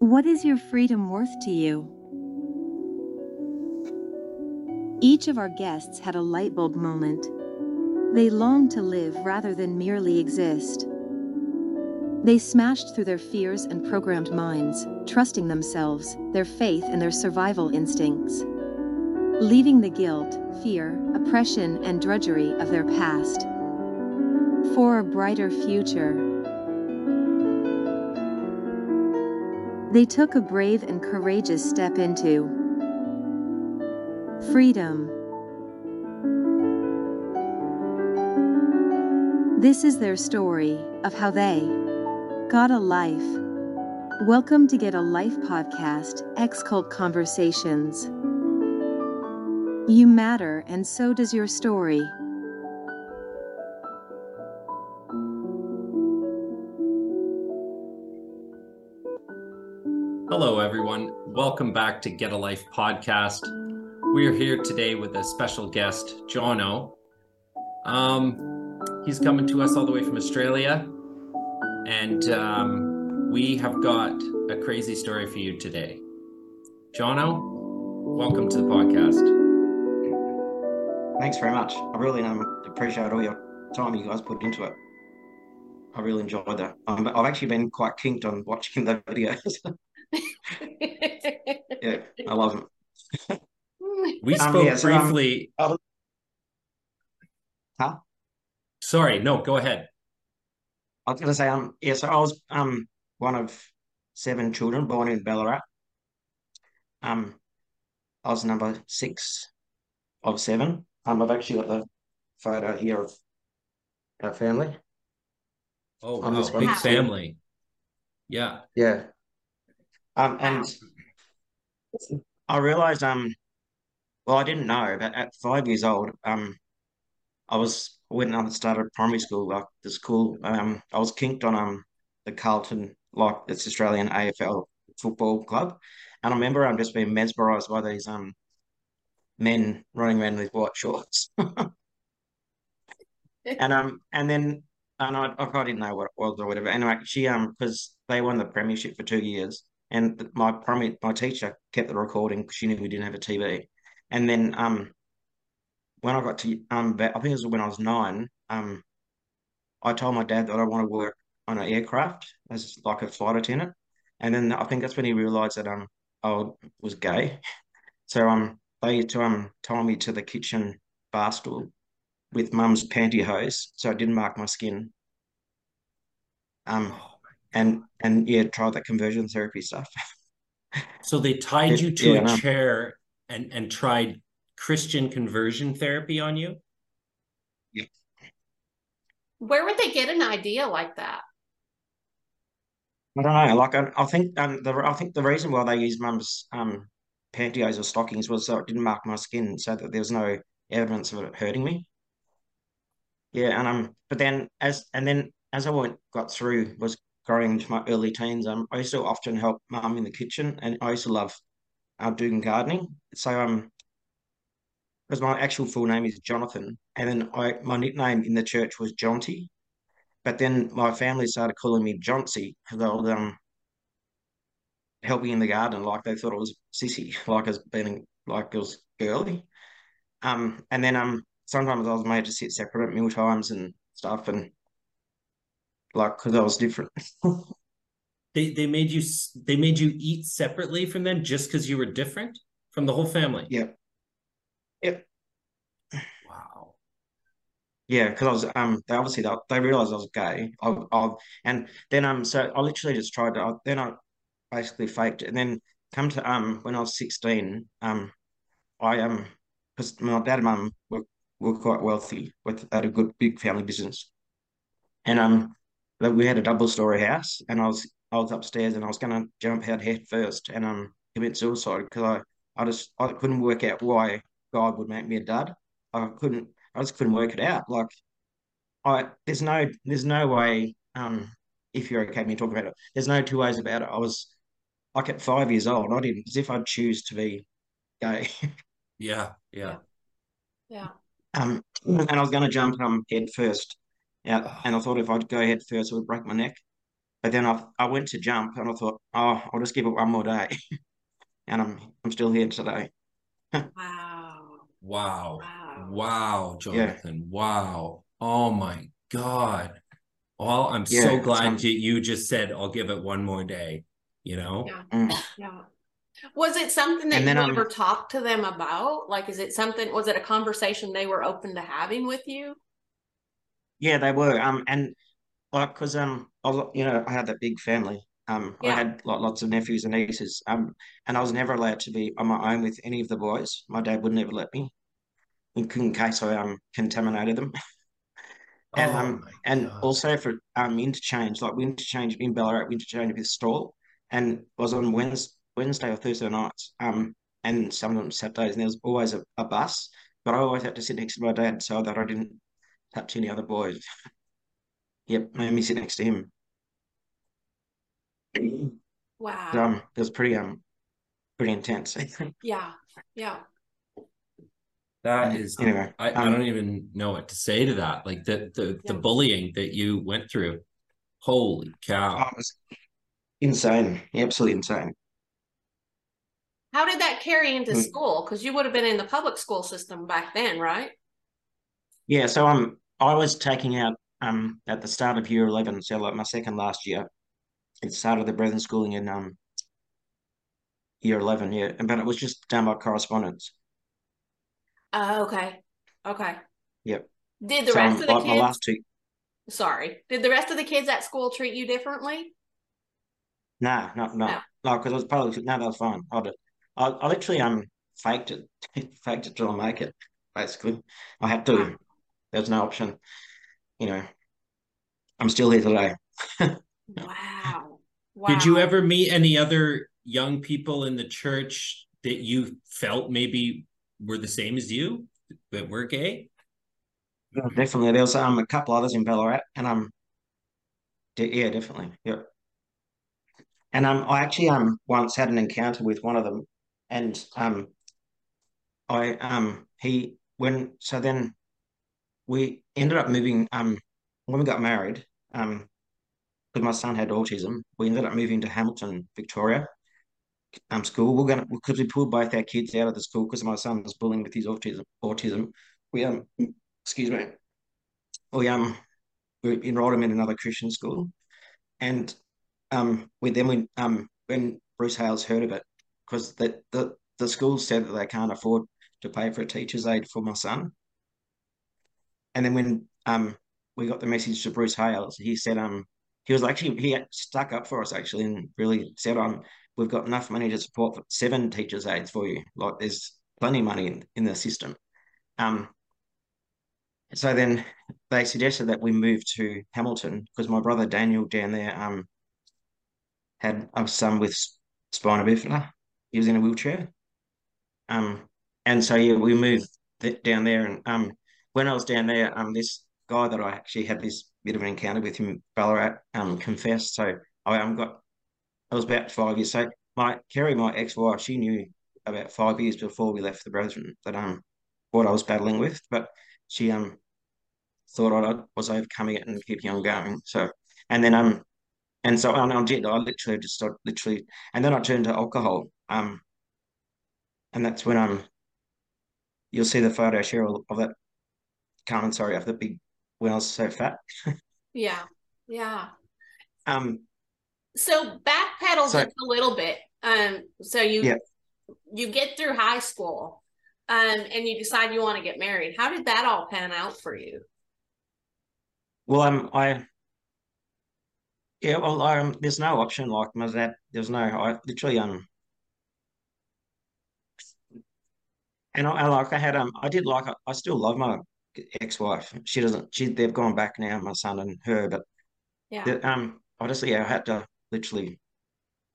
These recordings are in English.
What is your freedom worth to you? Each of our guests had a lightbulb moment. They longed to live rather than merely exist. They smashed through their fears and programmed minds, trusting themselves, their faith, and their survival instincts. Leaving the guilt, fear, oppression, and drudgery of their past. For a brighter future. They took a brave and courageous step into freedom. This is their story of how they got a life. Welcome to Get a Life podcast, X Cult Conversations. You matter, and so does your story. Welcome back to Get a Life podcast. We are here today with a special guest, Jono. Um, he's coming to us all the way from Australia, and um, we have got a crazy story for you today. Jono, welcome to the podcast. Thanks very much. I really um, appreciate all your time you guys put into it. I really enjoyed that. Um, I've actually been quite kinked on watching the videos. Yeah, I love them. We Um, spoke yeah, so, um, briefly. Huh? Sorry, no, go ahead. I was going to say, um, yeah, so I was um one of seven children born in Ballarat. Um, I was number six of seven. Um, I've actually got the photo here of our family. Oh, On wow, this one. big family. Yeah. Yeah. Um, and I realized, um, well, I didn't know, but at five years old, um, I was when I started primary school, like the school, um, I was kinked on um the Carlton, like it's Australian AFL football club, and I remember I'm just being mesmerised by these um men running around with white shorts, and um and then and I, I didn't know what it was or whatever. Anyway, she um because they won the premiership for two years, and my primary my teacher kept the recording because she knew we didn't have a TV, and then um when I got to um I think it was when I was nine um I told my dad that I want to work on an aircraft as like a flight attendant, and then I think that's when he realised that um I was gay, so um they to um tie me to the kitchen bar stool with mum's pantyhose so it didn't mark my skin. Um, and and yeah, try that conversion therapy stuff. So they tied Yeah, you to yeah, a chair and and tried Christian conversion therapy on you? Yeah. Where would they get an idea like that? I don't know. Like I, I think um the I think the reason why they used mum's um pantyhose or stockings was so it didn't mark my skin, so that there was no evidence of it hurting me. Yeah, and um, but then as and then as I went got through was growing into my early teens, um, I used to often help mum in the kitchen, and I used to love uh, doing gardening. So um, because my actual full name is Jonathan, and then I my nickname in the church was Jonty, but then my family started calling me Johnsy because I was um helping in the garden, like they thought it was sissy, like as being like it was girly. Um, and then um sometimes I was made to sit separate at meal times and stuff, and like because I was different. They they made you they made you eat separately from them just because you were different from the whole family. Yeah. Yep. Wow. Yeah, because I was um they obviously they, they realized I was gay. I, I and then um so I literally just tried to I, then I basically faked it and then come to um when I was 16 um I um because my dad and mum were, were quite wealthy with had a good big family business and um but we had a double story house and I was I was upstairs and I was gonna jump out head first and um commit suicide because I I just I couldn't work out why God would make me a dad. I couldn't I just couldn't work it out. Like I there's no there's no way um if you're okay with me talking about it, there's no two ways about it. I was like at five years old, I didn't as if I'd choose to be gay. Yeah, yeah. Yeah. Um and I was gonna jump um head first. Yeah, and I thought if I'd go ahead first it would break my neck. but then I I went to jump and I thought, oh, I'll just give it one more day, and I'm I'm still here today. Wow. Wow. Wow. Wow, Jonathan. Wow. Oh my God. Well, I'm Yeah, so glad um, that you just said I'll give it one more day. You know? Yeah. Mm. Yeah. Was it something that And you then, um, ever talked to them about? Like, is it something, was it a conversation they were open to having with you? Yeah, they were. Um, and like, cause um, I was, you know, I had that big family. Um, I had like lots of nephews and nieces. Um, and I was never allowed to be on my own with any of the boys. My dad would never let me, in, in case I um contaminated them. And Oh um, my and God. also for um interchange, like we interchange in Ballarat, we interchange with Stawell, and was on Wednesday, Wednesday or Thursday nights. Um, and some of them Saturdays, and there was always a, a bus, but I always had to sit next to my dad so that I didn't touch any other boys. Yep, made me sit next to him. Wow. Um, it was pretty um pretty intense. Yeah. Yeah. That is anyway. I, I um, don't even know what to say to that. Like the the, the bullying that you went through. Holy cow. oh, it was insane, absolutely insane. How did that carry into Mm. school? Because you would have been in the public school system back then, right? Yeah, so um, I was taking out um at the start of year eleven, so like my second last year. It started the Brethren schooling in um year eleven, yeah, but it was just done by correspondence. Oh, okay. Okay. Yep. Did the So rest um, of the like my last two, sorry, did the rest of the kids at school treat you differently? nah, no, no, No. no, because it was probably no, that was fine. I did, I, I literally um faked it, faked it till I make it. Basically, I had to. There was no option. You know, I'm still here today. Wow. Wow. Did you ever meet any other young people in the church that you felt maybe were the same as you that were gay? Yeah, Definitely, there was um a couple others in Ballarat, and um, de- yeah, definitely, yeah. And um, I actually um once had an encounter with one of them, and um, I um he when so then we ended up moving um when we got married um because my son had autism, we ended up moving to Hamilton, Victoria, um school. We're gonna because we pulled both our kids out of the school because my son was bullying with his autism. Autism, we um excuse me, we um we enrolled him in another Christian school, and um we then we um when Bruce Hales heard of it because the the the school said that they can't afford to pay for a teacher's aide for my son, and then when um we got the message to Bruce Hales, he said um he was actually he stuck up for us actually and really said um we've got enough money to support seven teachers aides for you like there's plenty of money in, in the system um so then they suggested that we move to Hamilton because my brother Daniel down there um had a son with spina bifida. He was in a wheelchair. Um, and so yeah, we moved th- down there, and um, when I was down there, um, this guy that I actually had this bit of an encounter with him, Ballarat, um, confessed. So I um got, I was about five years. So my Kerry, my ex-wife, she knew about five years before we left the Brethren that um what I was battling with, but she um thought I was overcoming it and keeping on going. So and then um and so and I did. I literally just started literally, and then I turned to alcohol. Um, and that's when um you'll see the photo Cheryl of that Carmen, sorry, of the big when I was so fat. Yeah. Yeah. Um, So backpedal So- just a little bit. Um, so you Yeah. you get through high school, um, and you decide you want to get married. How did that all pan out for you? well, um, I yeah, well, um, there's no option like my dad. There's no, I literally um, and I, I like I had um, I did like I still love my ex-wife. She doesn't. She they've gone back now, my son and her, but Yeah. the, um, honestly, yeah, I had to literally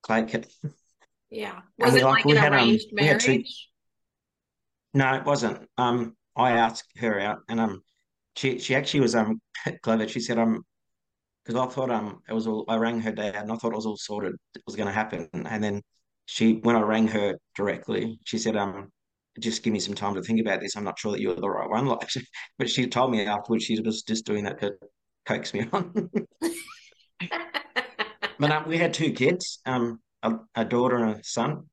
clake it. Yeah. Was it like- like we an had, um, arranged we had two- marriage? No, it wasn't. Um, I asked her out, and um, she she actually was um clever. She said um, because I thought um it was all. I rang her dad, and I thought it was all sorted. It was going to happen, and then she when I rang her directly, she said um, just give me some time to think about this. I'm not sure that you're the right one. Like, but she told me afterwards she was just doing that to coax me on. but um, we had two kids, um, a, a daughter and a son.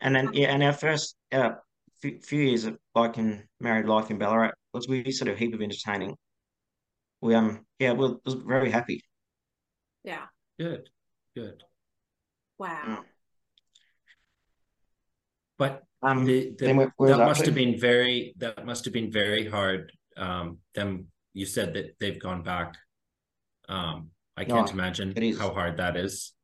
And then yeah, and our first uh, few, few years of like in married life in Ballarat was we sort of heap of entertaining. We um yeah, we was very happy. Yeah. Good. Good. Wow. Mm. But Um, the, the, then we- we that were must have been very that must have been very hard. Um, them you said that they've gone back. Um, I can't Oh, imagine how hard that is.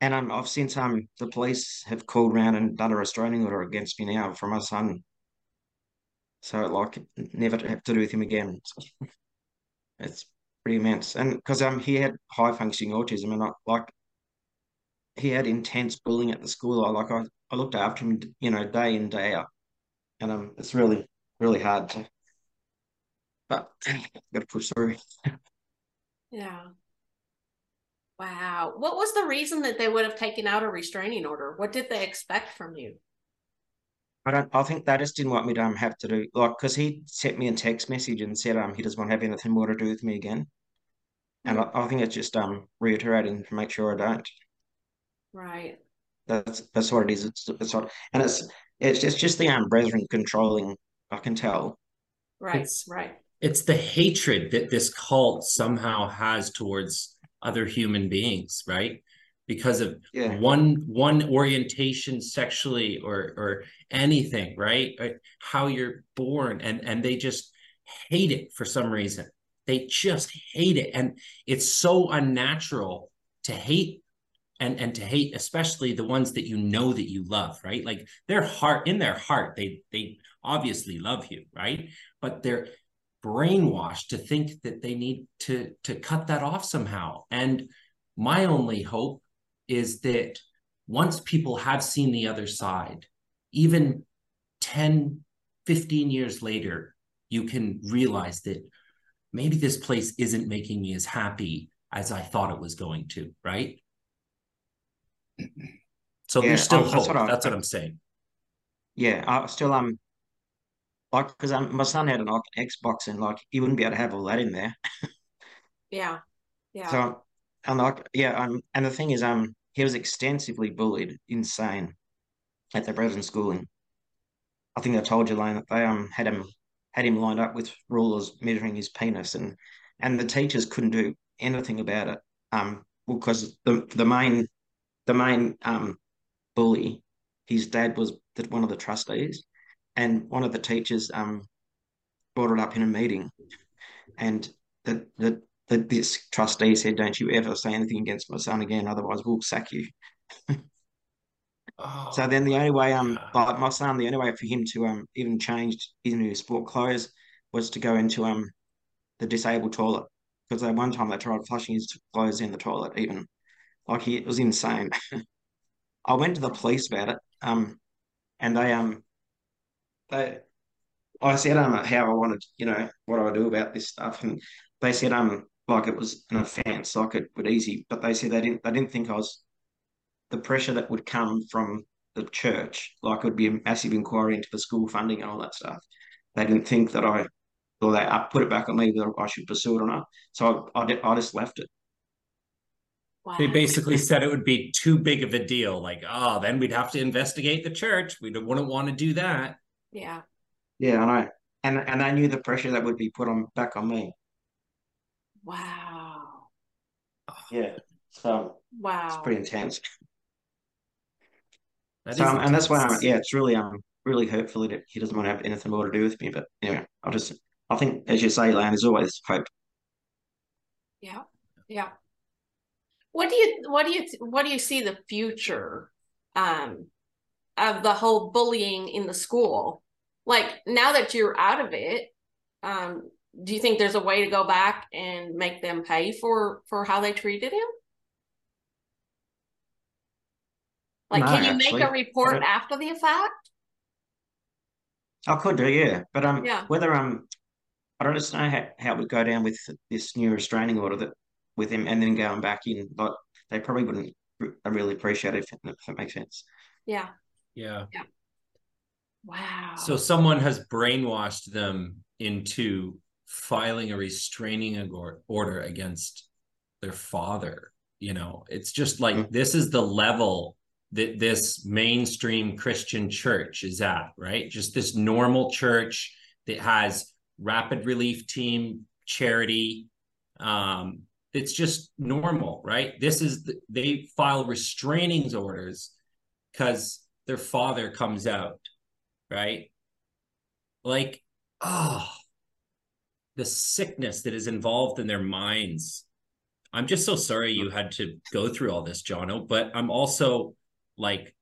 And um, I've since um the police have called round and done a restraining order against me now for my son. So like never to have to do with him again. It's pretty immense. And because um he had high functioning autism and I, like he had intense bullying at the school. I like I, I looked after him, you know, day in, day out. And um it's really, really hard to but gotta push through. Yeah. Wow. What was the reason that they would have taken out a restraining order? What did they expect from you? I don't. I think they just didn't want me to um, have to do like because he sent me a text message and said um he doesn't want to have anything more to do with me again, and I, I think it's just um reiterating to make sure I don't. Right. That's that's what it is. It's it's what, and it's it's just just the um brethren controlling. I can tell. Right. It's- right. It's the hatred that this cult somehow has towards other human beings, right? Because of Yeah. one one orientation sexually or or anything, right? How you're born, and and they just hate it for some reason. They just hate it, and it's so unnatural to hate and and to hate especially the ones that you know that you love right? Like their heart in their heart they they obviously love you right? But they're brainwashed to think that they need to to cut that off somehow. And my only hope is that once people have seen the other side even 10 15 years later you can realize that maybe this place isn't making me as happy as i thought it was going to right so Yeah, there's still I- that's hope what I- that's what i'm saying Yeah. I still um like because um my son had an like, Xbox and like he wouldn't be able to have all that in there. Yeah. Yeah. So and like yeah um and the thing is um he was extensively bullied, insane, at the Brethren school and I think I told you, Lane, that they um had him had him lined up with rulers measuring his penis, and and the teachers couldn't do anything about it. Um, because the the main the main um bully, his dad was the, one of the trustees, and one of the teachers um brought it up in a meeting, and the the. the this trustee said, "Don't you ever say anything against my son again, otherwise we'll sack you." So then the only way um like my son, the only way for him to um even change into his sport clothes was to go into um the disabled toilet. Because at one time they tried flushing his clothes in the toilet even. Like he it was insane. I went to the police about it. Um and they um they I said um how I wanted, you know, what I do about this stuff and they said um like it was an offence, like it would easy, but they said they didn't they didn't think I was the pressure that would come from the church, like it would be a massive inquiry into the school funding and all that stuff. They didn't think that I, or they uh, put it back on me whether I should pursue it or not. So I, I, I just left it. Wow. They basically said it would be too big of a deal. Like, oh, then we'd have to investigate the church. We wouldn't want to do that. Yeah. Yeah, and I. And and they knew the pressure that would be put on back on me. Wow. Yeah. So wow, it's Wow. pretty intense. That so is um, and that's why I'm, yeah, it's really um really hurtful that he doesn't want to have anything more to do with me. But anyway, I'll just I think as you say, Lan, there's always hope. Yeah. Yeah. What do you what do you what do you see the future um of the whole bullying in the school? Like now that you're out of it, um do you think there's a way to go back and make them pay for for how they treated him? Like No, can you actually, make a report don't- after the fact? I could do, yeah. But um Yeah. whether um I don't just know how, how it would go down with this new restraining order that with him and then going back in, but they probably wouldn't re- really appreciate it if, if that makes sense. Yeah. Yeah. Wow. So someone has brainwashed them into filing a restraining order against their father. You know, it's just like Mm. this is the level that this mainstream Christian church is at, right? Just this normal church that has rapid relief team charity. Um, it's just normal, right? This is the, they file restraining orders because their father comes out, right? Like, oh, the sickness that is involved in their minds. I'm just so sorry you had to go through all this, Jono, but I'm also like,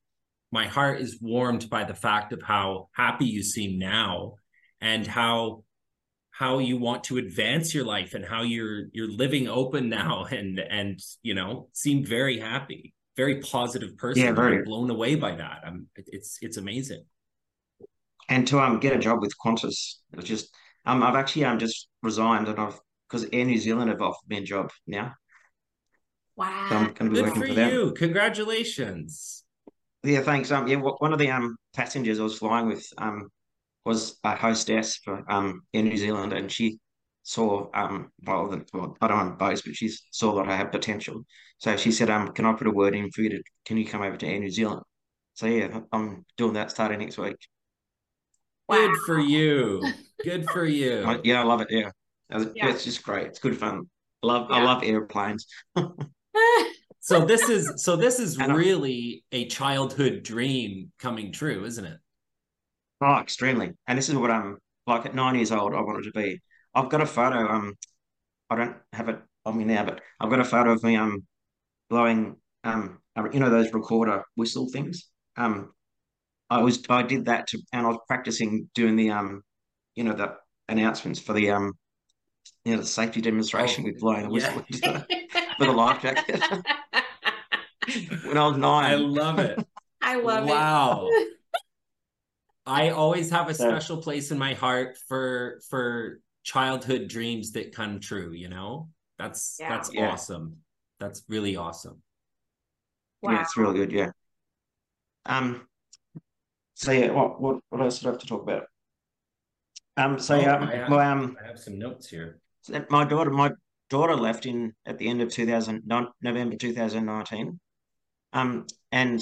my heart is warmed by the fact of how happy you seem now and how how you want to advance your life and how you're you're living open now and and you know seem very happy very positive person Yeah, very. I'm blown away by that i'm it's it's amazing and to um get a job with Qantas, it was just um I've actually um just resigned and I've because Air New Zealand have offered me a job now. So Wow. I'm going to be good working for for them. you congratulations Yeah, thanks. Um, yeah, one of the um passengers I was flying with um was a hostess for um Air New Zealand, and she saw um well, the, well I don't want to boast, but she saw that I have potential. So she said, um, can I put a word in for you to can you come over to Air New Zealand? So yeah, I'm doing that starting next week. good for you good for you I, yeah, I love it. Yeah, Yeah. it's just great. It's good fun. I love I love airplanes. so this is so this is And I- really a childhood dream coming true isn't it Oh, extremely. And this is what I'm like at nine years old, I wanted to be. I've got a photo, um, I don't have it on me now, but I've got a photo of me um blowing um you know those recorder whistle things. Um I was I did that to and I was practicing doing the um you know the announcements for the um you know the safety demonstration Oh, with blowing a whistle yeah. with a life jacket when I was nine, i love it I love it. wow it. I always have a So- special place in my heart for for childhood dreams that come true, you know? That's Yeah. that's Yeah. awesome. That's really awesome. Wow. Yeah, it's really good, yeah. Um so yeah, what what what else did I have to talk about? Um so Oh, yeah, I have- my um I have some notes here. My daughter, my daughter left in at the end of 2000, November 2019. Um, and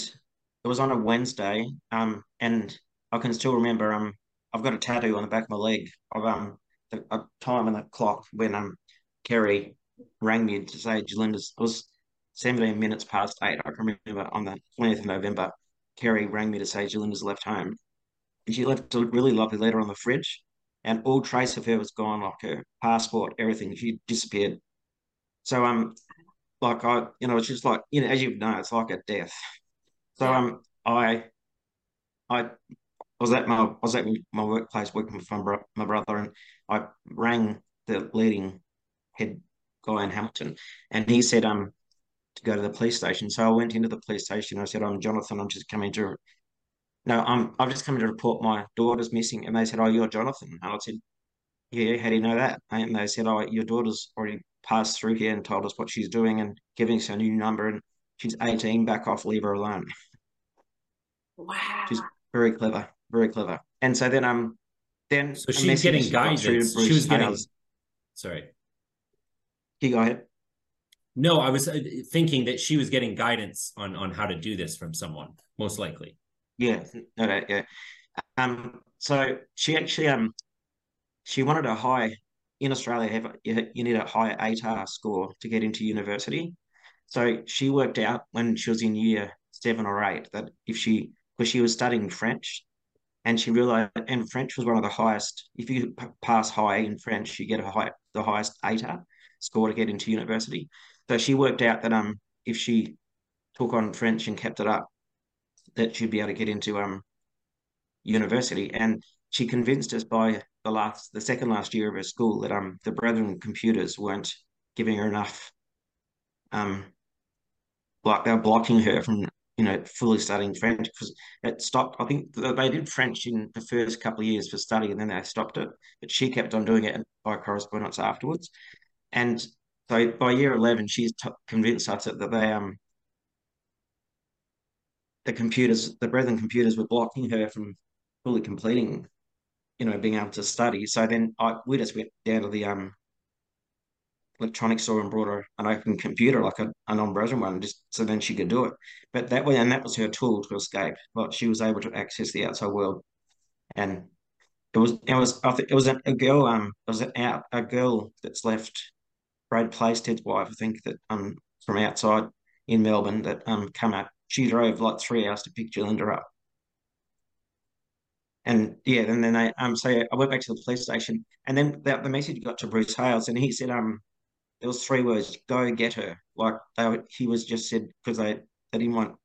it was on a Wednesday. Um, and I can still remember. Um, I've got a tattoo on the back of my leg of um the a time and the clock when um Kerry rang me to say Jalinda's. It was 17 minutes past eight. I can remember on the 20th of November. Kerry rang me to say Jalinda's left home, and she left a really lovely letter on the fridge and all trace of her was gone, like her passport, everything. She disappeared. So um, like I, you know, it's just like you know, as you know, it's like a death. So um, I, I was at my I was at my workplace working with my, bro- my brother, and I rang the leading head guy in Hamilton, and he said um to go to the police station. So I went into the police station. I said, "I'm Jonathan. I'm just coming to." No, I'm I've just come to report my daughter's missing, and they said, "Oh, you're Jonathan." And I said, Yeah, how do you know that? And they said, Oh, your daughter's already passed through here and told us what she's doing and giving us a new number and she's 18, back off, leave her alone. Wow. She's very clever, very clever. And so then um then So she's getting got through to guidance. She was getting Hales. sorry. You go ahead. No, I was uh, thinking that she was getting guidance on on how to do this from someone, most likely. Yeah, no, no, yeah. Um, so she actually um she wanted a high in Australia. Have you, you need a high ATAR score to get into university. So she worked out when she was in year seven or eight that if she because she was studying French and she realized and French was one of the highest. If you pass high in French, you get high the highest ATAR score to get into university. So she worked out that um if she took on French and kept it up, that she'd be able to get into um university. And she convinced us by the last the second last year of her school that um the Brethren computers weren't giving her enough um like they were blocking her from you know fully studying French because it stopped. I think they did French in the first couple of years for study and then they stopped it, but she kept on doing it by correspondence afterwards. And so by year eleven, she's t- convinced us that they um the computers, the Brethren computers, were blocking her from fully completing, you know, being able to study. So then I we just went down to the um electronics store and brought her an open computer, like a, a non-Brethren one, just so then she could do it. But that way, and that was her tool to escape. Like she was able to access the outside world, and it was it was I think it was a, a girl um it was an out a girl that's left Brad Plaisted's wife I think that um from outside in Melbourne that um come up. She drove like three hours to pick Gerlinda up. And yeah, and then they um so I went back to the police station and then the, the message got to Bruce Hales and he said um there was three words go get her. Like they he was just said because they they didn't want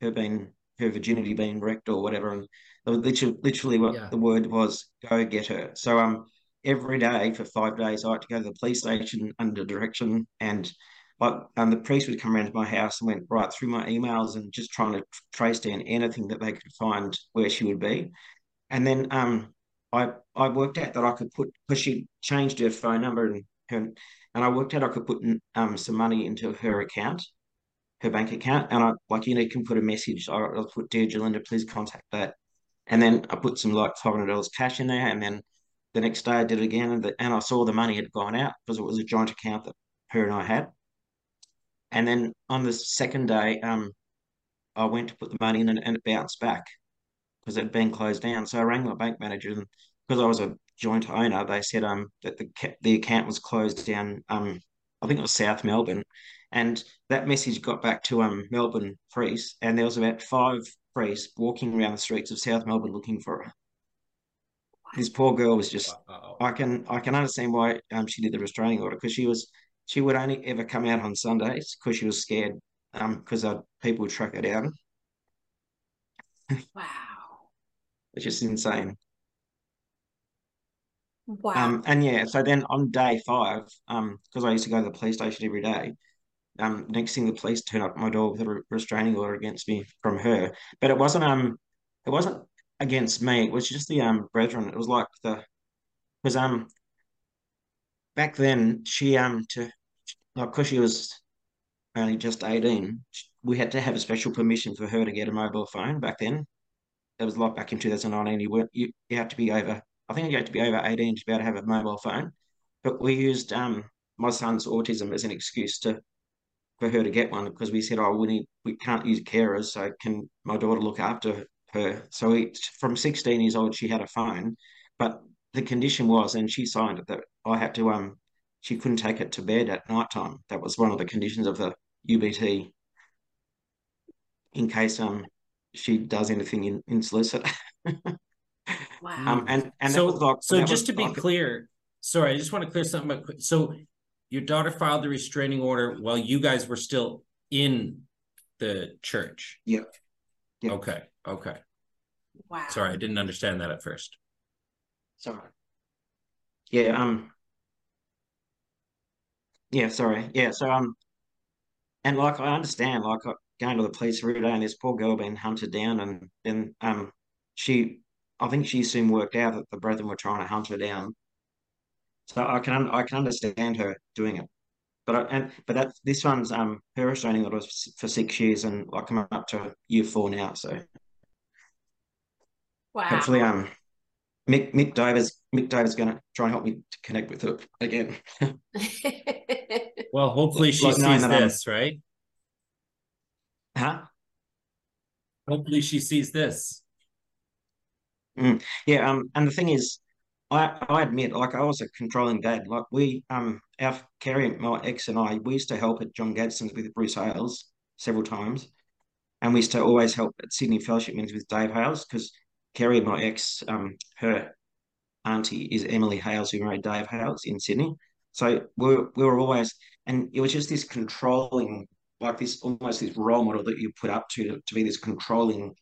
her being her virginity being wrecked or whatever. And literally literally what yeah. the word was go get her. So um every day for five days I had to go to the police station under direction. And like um, the priest would come around to my house and went right through my emails and just trying to trace down anything that they could find where she would be. And then um, I I worked out that I could put because she changed her phone number and her, and I worked out I could put um some money into her account, her bank account, and I like you know can put a message. I, will put dear Gerlinda, please contact that, and then I put some like five hundred dollars cash in there, and then the next day I did it again, and, the, and I saw the money had gone out because it was a joint account that her and I had. And then on the second day, um, I went to put the money in and, and it bounced back because it had been closed down. So I rang my bank manager, and because I was a joint owner, they said um that the the account was closed down. Um, I think it was South Melbourne, and that message got back to um Melbourne police, and there was about five priests walking around the streets of South Melbourne looking for her. This poor girl was just. Wow. I can I can understand why um she did the restraining order because she was she would only ever come out on Sundays because she was scared um because people would track her down. Wow which just insane. Wow. Um, and yeah, so then on day five, um, because I used to go to the police station every day, um, next thing the police turned up at my door with a restraining order against me from her. But it wasn't um, it wasn't against me. It was just the um brethren. It was like the because um back then she um to like because she was only just eighteen, we had to have a special permission for her to get a mobile phone back then it was like back in 2019, you weren't you, you had to be over, I think you have to be over 18 to be able to have a mobile phone. But we used um my son's autism as an excuse to for her to get one because we said, oh, we need we can't use carers, so can my daughter look after her? So we, from 16 years old, she had a phone, but the condition was, and she signed it that I had to um she couldn't take it to bed at night time. That was one of the conditions of the UBT. In case um she does anything in, in solicit. wow. Um, and and so, like, so just to be like, clear, sorry, I just want to clear something up. So your daughter filed the restraining order while you guys were still in the church. Yeah. yeah. Okay. Okay. Wow. Sorry, I didn't understand that at first. Sorry. Yeah. Um. Yeah. Sorry. Yeah. So um. And like I understand, like going to the police every day and this poor girl being hunted down and then um she I think she soon worked out that the brethren were trying to hunt her down. So I can I can understand her doing it. But I, and but that this one's um her restraining order was for six years and I come up to year four now. So wow. hopefully um Mick Mick Davis Mick Davis going to try and help me to connect with her again. well, hopefully she like sees this, right? Huh? Hopefully she sees this. Mm, yeah, um, and the thing is, I I admit, like I was a controlling dad. Like we, um, our Kerry, my ex and I, we used to help at John Gadsden's with Bruce Hales several times, and we used to always help at Sydney Fellowship Meetings with Dave Hales because Kerry, my ex, um, her auntie is Emily Hales, who married Dave Hales in Sydney. So we we were always, and it was just this controlling like this almost this role model that you put up to to be this controlling,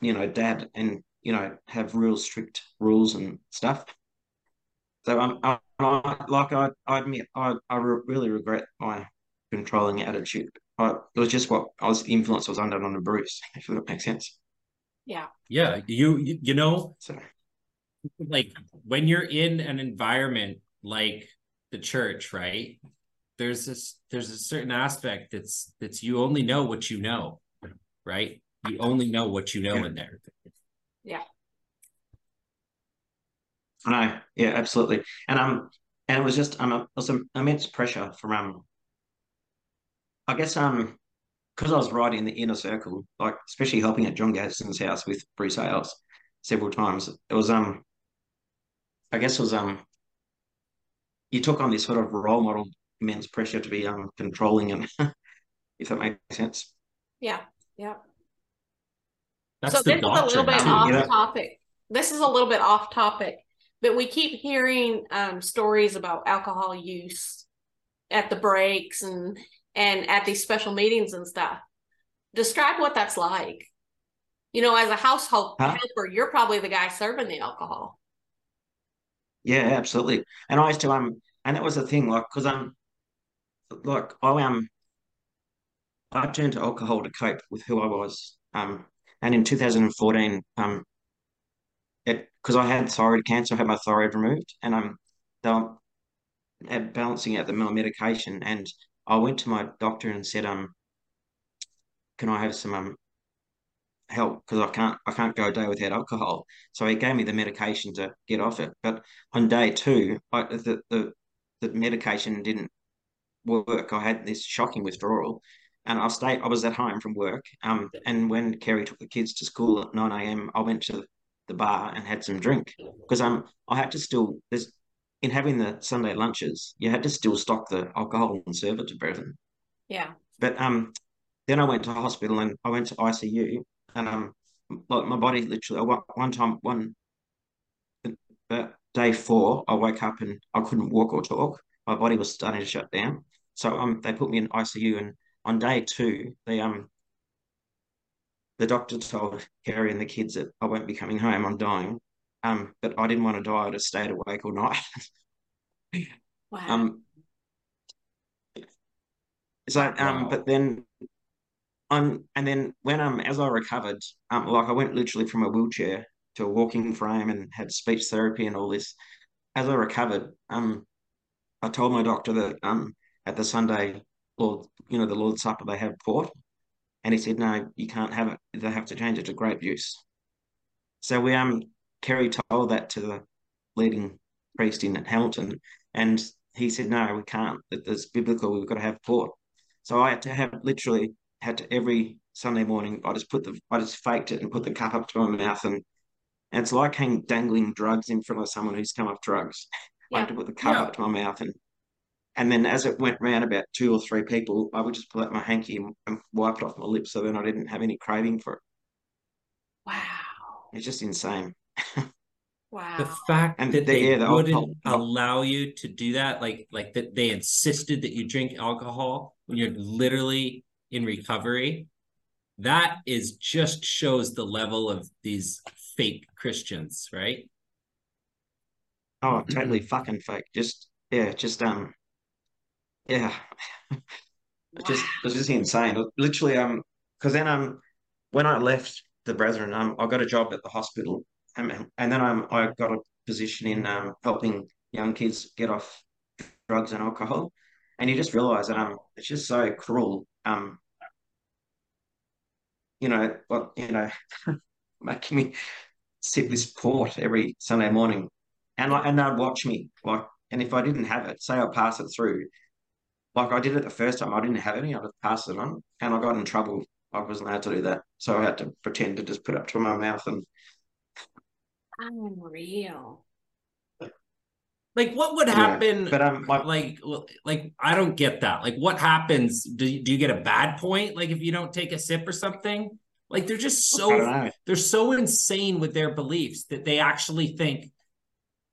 you know, dad and you know have real strict rules and stuff. So I'm, I, I like I, I admit I I re- really regret my controlling attitude. I, it was just what I was the influence I was under under Bruce, if that makes sense. Yeah. Yeah. You you, you know, so. like when you're in an environment like the church, right? there's this there's a certain aspect that's that's you only know what you know, right? You only know what you know yeah. in there. Yeah. I know. Yeah, absolutely. And um, and it was just um, it was some immense pressure from um, I guess um, because I was right in the inner circle, like especially helping at John Gadsden's house with Bruce Hales several times. It was um, I guess it was um, you took on this sort of role model immense pressure to be um controlling and if that makes sense. Yeah, yeah. That's so this is a little bit too. off Yeah. topic. This is a little bit off topic, but we keep hearing um, stories about alcohol use at the breaks and and at these special meetings and stuff. Describe what that's like. You know, as a household Huh? helper, you're probably the guy serving the alcohol. Yeah, absolutely. And I used to um, and that was the thing, like, because I'm, like I um, I turned to alcohol to cope with who I was. Um, and in 2014, um, because I had thyroid cancer, I had my thyroid removed, and I'm uh, balancing out the medication, and I went to my doctor and said, um, can I have some um help because I can't I can't go a day without alcohol. So he gave me the medication to get off it. But on day two, I, the the the medication didn't work. I had this shocking withdrawal, and I stayed. I was at home from work. Um, and when Kerry took the kids to school at nine a.m., I went to the bar and had some drink because um I had to still there's in having the Sunday lunches, you had to still stock the alcohol and serve it to brethren. Yeah. But um, then I went to hospital and I went to ICU and um, like my body literally. One, one time, one uh, day four, I woke up and I couldn't walk or talk. My body was starting to shut down. So um, they put me in ICU and on day two, they um, the doctor told Kerry and the kids that I won't be coming home. I'm dying. Um, but I didn't want to die. I just stayed awake all night. Wow. um, so um, Wow. but then on and then when um as I recovered, um like I went literally from a wheelchair to a walking frame and had speech therapy and all this. As I recovered, um I told my doctor that um at the Sunday Lord, you know, the Lord's Supper they have port. And he said, No, you can't have it. They have to change it to grape juice. So we um Kerry told that to the leading priest in Hamilton, and he said, No, we can't. It's biblical, we've got to have port. So I had to have literally had to every Sunday morning, I just put the I just faked it and put the cup up to my mouth and, and it's like hanging dangling drugs in front of someone who's come off drugs. I had to put the cup Yeah. up to my mouth and and then as it went round about two or three people, I would just pull out my hanky and, and wipe it off my lips so then I didn't have any craving for it. Wow. It's just insane. Wow. The fact And that the- they yeah, the wouldn't alcohol- allow you to do that like like that they insisted that you drink alcohol when you're literally in recovery that is just shows the level of these fake christians right Oh, totally fucking fake. Just yeah, just um, yeah, just Wow. it's just insane. Literally, um, because then um, when I left the Brethren, um, I got a job at the hospital, um, and then um, I got a position in um helping young kids get off drugs and alcohol, and you just realize that um, it's just so cruel. Um, you know, what you know, making me sip this port every Sunday morning, and like, and they'd watch me like, and if I didn't have it, say I pass it through, like I did it the first time, I didn't have any, I just passed it on, and I got in trouble. I wasn't allowed to do that, so I had to pretend to just put it up to my mouth and Unreal. like what would Yeah, happen but um, like like like i don't get that. Like what happens? Do you, do you get a bad point? Like if you don't take a sip or something? Like they're just so they're so insane with their beliefs that they actually think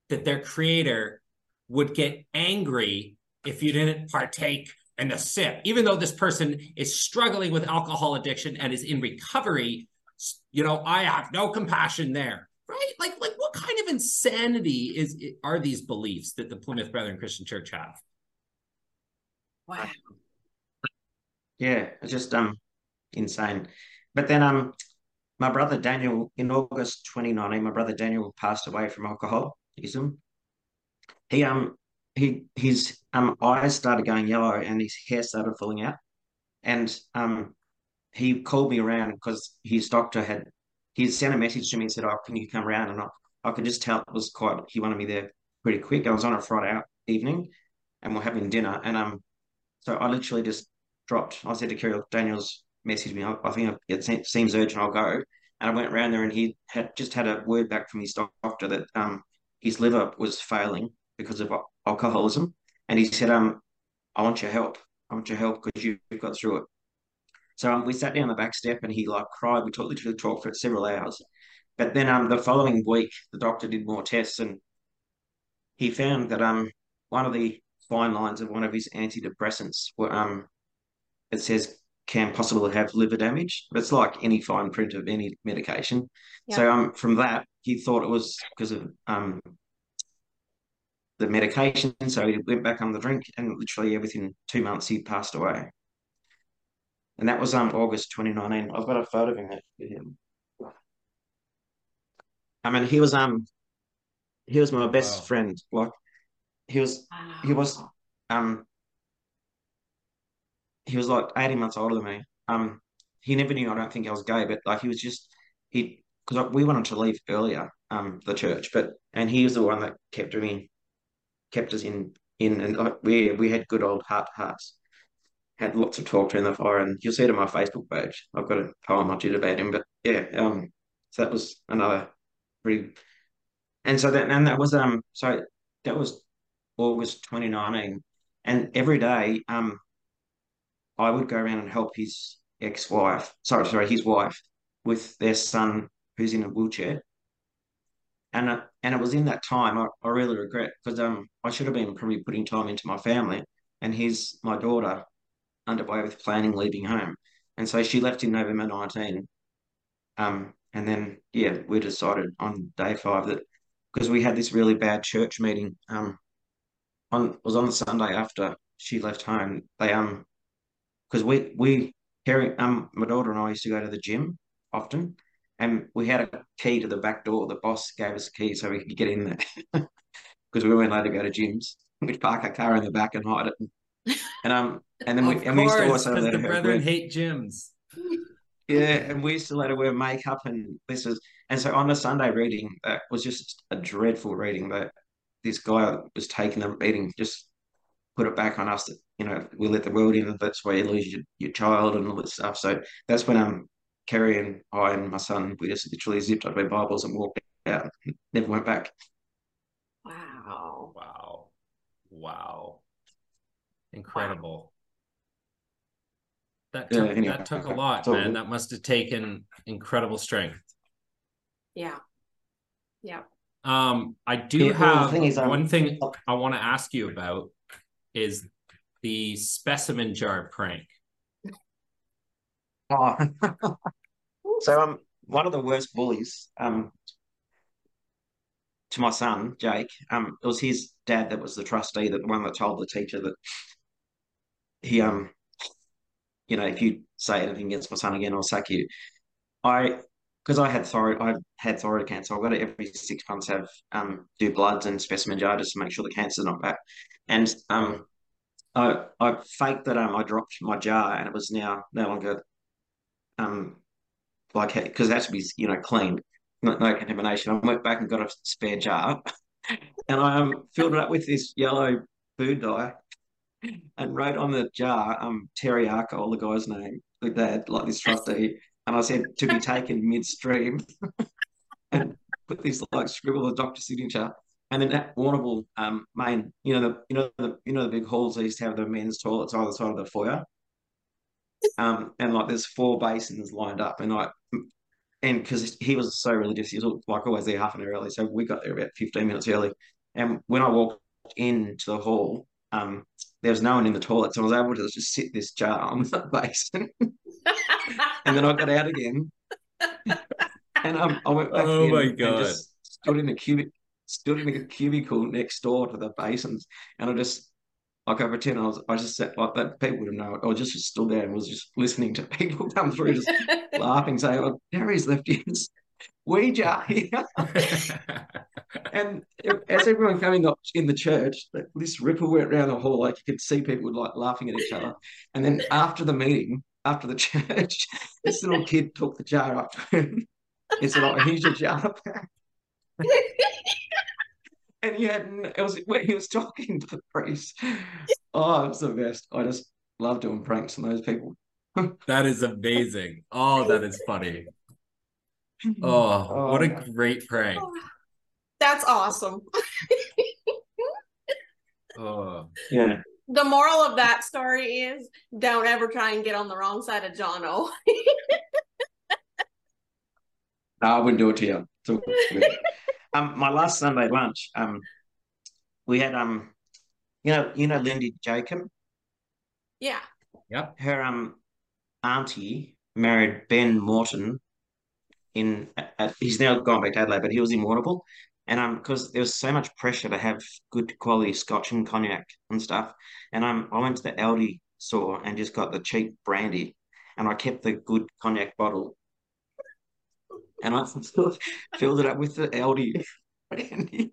that their creator would get angry if you didn't partake in the sip even though this person is struggling with alcohol addiction and is in recovery you know i have no compassion there right like like what kind of insanity is are these beliefs that the plymouth brethren christian church have Wow. Yeah, it's just um insane. But then um my brother Daniel in August 2019, my brother Daniel passed away from alcoholism. He um he his um eyes started going yellow and his hair started falling out. And um he called me around because his doctor had he sent a message to me and said, Oh, can you come around? And I, I could just tell it was quite he wanted me there pretty quick. I was on a Friday evening, and we're having dinner. And um, so I literally just dropped. I said to Kerry, Daniel's messaged me. I, I think it seems urgent. I'll go. And I went around there, and he had just had a word back from his doctor that um his liver was failing because of alcoholism, and he said, um, I want your help. I want your help because you've got through it. So um, we sat down the back step, and he like cried. We talked, literally talked for several hours. But then um, the following week, the doctor did more tests, and he found that um, one of the fine lines of one of his antidepressants were um, it says can possibly have liver damage. But it's like any fine print of any medication. So um, from that, he thought it was because of um, the medication. So he went back on the drink, and literally within two months, he passed away. And that was um August 2019. I've got a photo of him. I mean, he was um he was my best wow. friend. Like he was he was um he was like 18 months older than me. Um he never knew I don't think I was gay, but like he was just he because we wanted to leave earlier, um, the church, but and he was the one that kept doing kept us in in and like we we had good old heart hearts. Had lots of talk during the fire, and you'll see it on my Facebook page. I've got a poem I did about him, but yeah, um, so that was another pretty and so that and that was um so that was August 2019. And every day, um, I would go around and help his ex-wife, sorry, sorry, his wife, with their son who's in a wheelchair. And uh, and it was in that time I, I really regret because um I should have been probably putting time into my family. And here's my daughter underway with planning leaving home, and so she left in November 19. Um, and then yeah, we decided on day five that because we had this really bad church meeting. Um, on was on the Sunday after she left home. They um, because we we Harry um my daughter and I used to go to the gym often, and we had a key to the back door. The boss gave us a key so we could get in there because we weren't allowed to go to gyms. We'd park our car in the back and hide it. And um and then we and we used to also let the brethren hate gyms. Yeah, and we used to let her wear makeup, and this was, and so on the Sunday reading, that was just a dreadful reading. That this guy was taking the reading, just put it back on us that you know we let the world in, and that's where you lose your, your child and all this stuff. So that's when um Kerry and I and my son we just literally zipped up our Bibles and walked out, never went back. Wow! Wow! Wow! Incredible. That took, yeah, anyway, that took a lot, so, man. That must have taken incredible strength. Yeah. Yeah. Um, I do yeah, have thing is, um, one thing I want to ask you about is the specimen jar prank. Oh. so um one of the worst bullies um to my son, Jake, um, it was his dad that was the trustee, that the one that told the teacher that he um you know, if you say anything against my son again, I'll sack you. I because I had thyroid, I had thyroid cancer. I've got to every six months have um, do bloods and specimen jar just to make sure the cancer's not back. And um, I I faked that um I dropped my jar and it was now no longer um like because it has to be you know clean, no, no contamination. I went back and got a spare jar, and I um filled it up with this yellow food dye and wrote on the jar, um, Terry Arkle, the guy's name, the dad, like this trustee, and I said to be taken midstream, and put this like scribble the doctor signature, and then that Warrnambool um main, you know the you know the you know the big halls they used to have the men's toilets either side of the foyer, um, and like there's four basins lined up, and like. And because he was so religious, he was like always there half an hour early. So we got there about 15 minutes early. And when I walked into the hall, um, there was no one in the toilet, so I was able to just sit this jar on the basin. and then I got out again, and um, I went back oh my God. and just stood in the cubic, stood in the cubicle next door to the basins, and I just like I pretend I was, I just sat like that. People would have known. I just, just stood there and was just listening to people come through, just laughing, saying, "Oh, Gary's left his Ouija and as everyone coming up in the church, this ripple went around the hall. Like you could see people like laughing at each other. And then after the meeting, after the church, this little kid took the jar up to him. He said, "Oh, here's your jar." And he had it was when he was talking to the priest. Oh, it was the best. I just love doing pranks on those people. that is amazing. Oh, that is funny. Oh, oh what a great prank. Oh, that's awesome. oh. Yeah. The moral of that story is don't ever try and get on the wrong side of Jono no, I wouldn't do it to you. Um, my last Sunday lunch, um, we had um, you know, you know Lindy Jacob. Yeah. Yep. Her um auntie married Ben Morton in at, he's now gone back to Adelaide, but he was in Warrnambool. And um, because there was so much pressure to have good quality Scotch and cognac and stuff, and um, I went to the Aldi store and just got the cheap brandy, and I kept the good cognac bottle, and I filled it up with the Aldi brandy,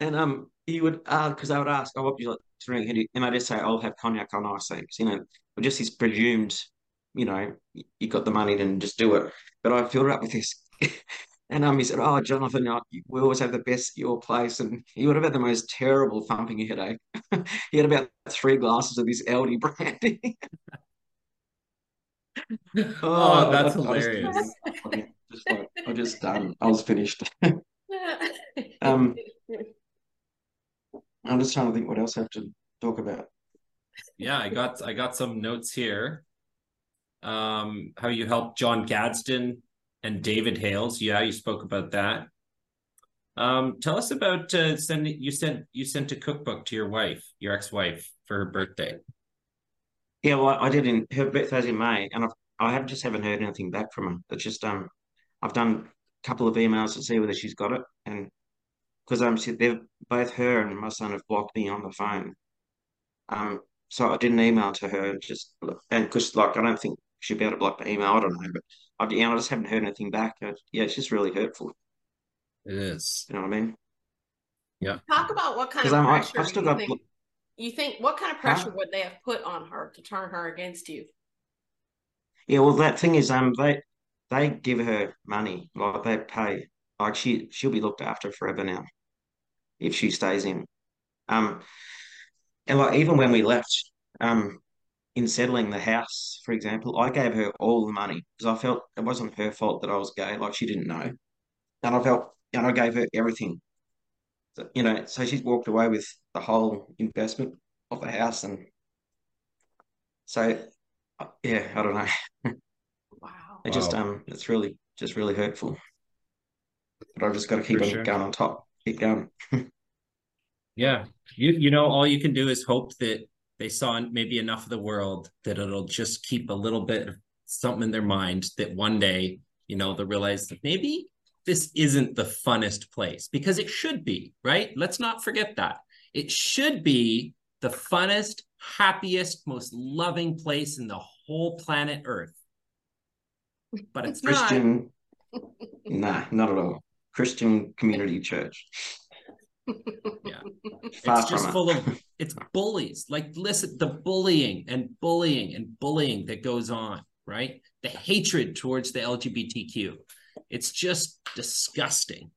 and um, he would uh, because I would ask, "Oh, what would you like to drink?" And I just say, "I'll have cognac on ice," because you know, just his presumed, you know, you got the money, then just do it. But I filled it up with this And um, he said, "Oh, Jonathan, we always have the best at your place." And he would have had the most terrible thumping headache. he had about three glasses of this Aldi brandy. oh, oh, that's I, hilarious. I just, just like, I just done. I was finished. um, I'm just trying to think what else I have to talk about. Yeah, I got I got some notes here. Um, how you helped John Gadsden and David Hales. Yeah, you spoke about that. Um, tell us about uh, sending. You sent you sent a cookbook to your wife, your ex-wife, for her birthday. Yeah, well, I did in her birthday's in May, and I've, I have just haven't heard anything back from her. It's just um, I've done a couple of emails to see whether she's got it, and because um, she, they've both her and my son have blocked me on the phone. Um, so I did an email to her, and just and because like I don't think she'd be able to block the email. I don't know, but I, you know, I just haven't heard anything back. yeah, it's just really hurtful. It is. You know what I mean? Yeah. Talk about what kind of I'm, pressure I, still you, got think, you think. What kind of pressure huh? would they have put on her to turn her against you? Yeah, well, that thing is, um, they they give her money, like they pay, like she she'll be looked after forever now, if she stays in. Um, and like even when we left, um, in settling the house, for example, I gave her all the money because I felt it wasn't her fault that I was gay. Like she didn't know, and I felt, and I gave her everything. So, you know, so she's walked away with the whole investment of the house, and so yeah, I don't know. wow. It just um, it's really just really hurtful. But I've just got to keep on sure. going on top, keep going. yeah, you you know, all you can do is hope that they saw maybe enough of the world that it'll just keep a little bit of something in their mind that one day, you know, they'll realize that maybe this isn't the funnest place because it should be, right? Let's not forget that. It should be the funnest, happiest, most loving place in the whole planet Earth. But it's Christian. nah, not at all. Christian Community Church yeah. Far it's just full of it's bullies. Like listen, the bullying and bullying and bullying that goes on, right? The hatred towards the LGBTQ. It's just disgusting.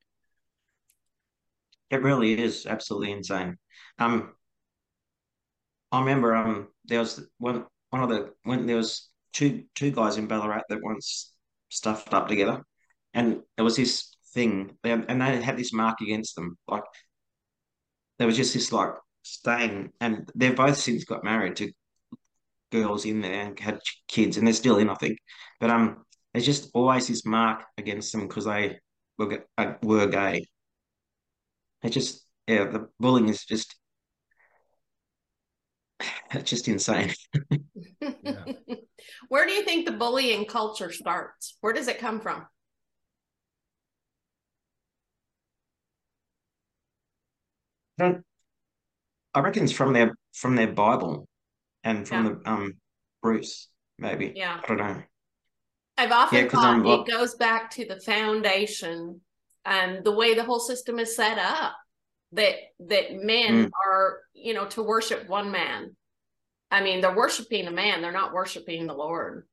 It really is absolutely insane. Um I remember um there was one one of the when there was two two guys in Ballarat that once stuffed up together and it was this thing and they had this mark against them like there was just this like stain, and they've both since got married to girls in there and had kids, and they're still in, I think. But um, there's just always this mark against them because they were uh, were gay. It's just yeah, the bullying is just it's just insane. yeah. Where do you think the bullying culture starts? Where does it come from? I reckon it's from their from their Bible, and from yeah. the um Bruce maybe. Yeah, I don't know. I've often yeah, thought I'm, it goes back to the foundation and the way the whole system is set up. That that men mm. are you know to worship one man. I mean, they're worshiping a man; they're not worshiping the Lord.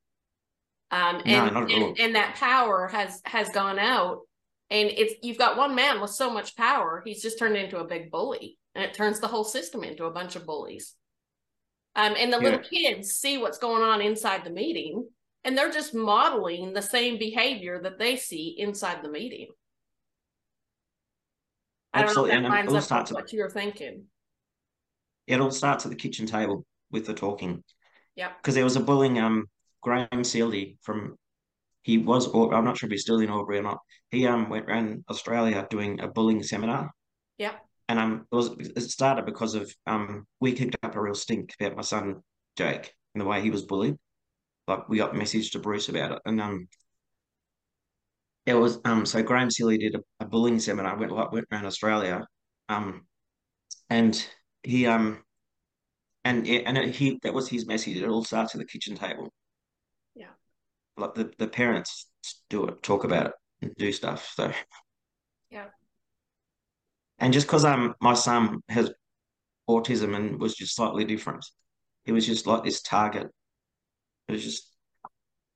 Um, and, no, and, and that power has has gone out And it's you've got one man with so much power, he's just turned into a big bully. And it turns the whole system into a bunch of bullies. Um, and the Yeah. little kids see what's going on inside the meeting, and they're just modeling the same behavior that they see inside the meeting. I don't know Absolutely, if and that it lines all up starts with at- what you're thinking. It all starts at the kitchen table with the talking. Yeah. Because there was a bullying, um, Graham Sealy from, he was, or I'm not sure if he's still in Albury or not. He um went around Australia doing a bullying seminar. Yeah. And um, it was it started because of um, we kicked up a real stink about my son Jake and the way he was bullied. Like we got a message to Bruce about it, and um, it was um, so Graham Sealy did a, a bullying seminar, went like went around Australia, um, and he um, and and it, he that was his message. It all starts at the kitchen table. Yeah. Like the the parents do it, talk about it, do stuff. So Yeah. And just because um my son has autism and was just slightly different, he was just like this target. It was just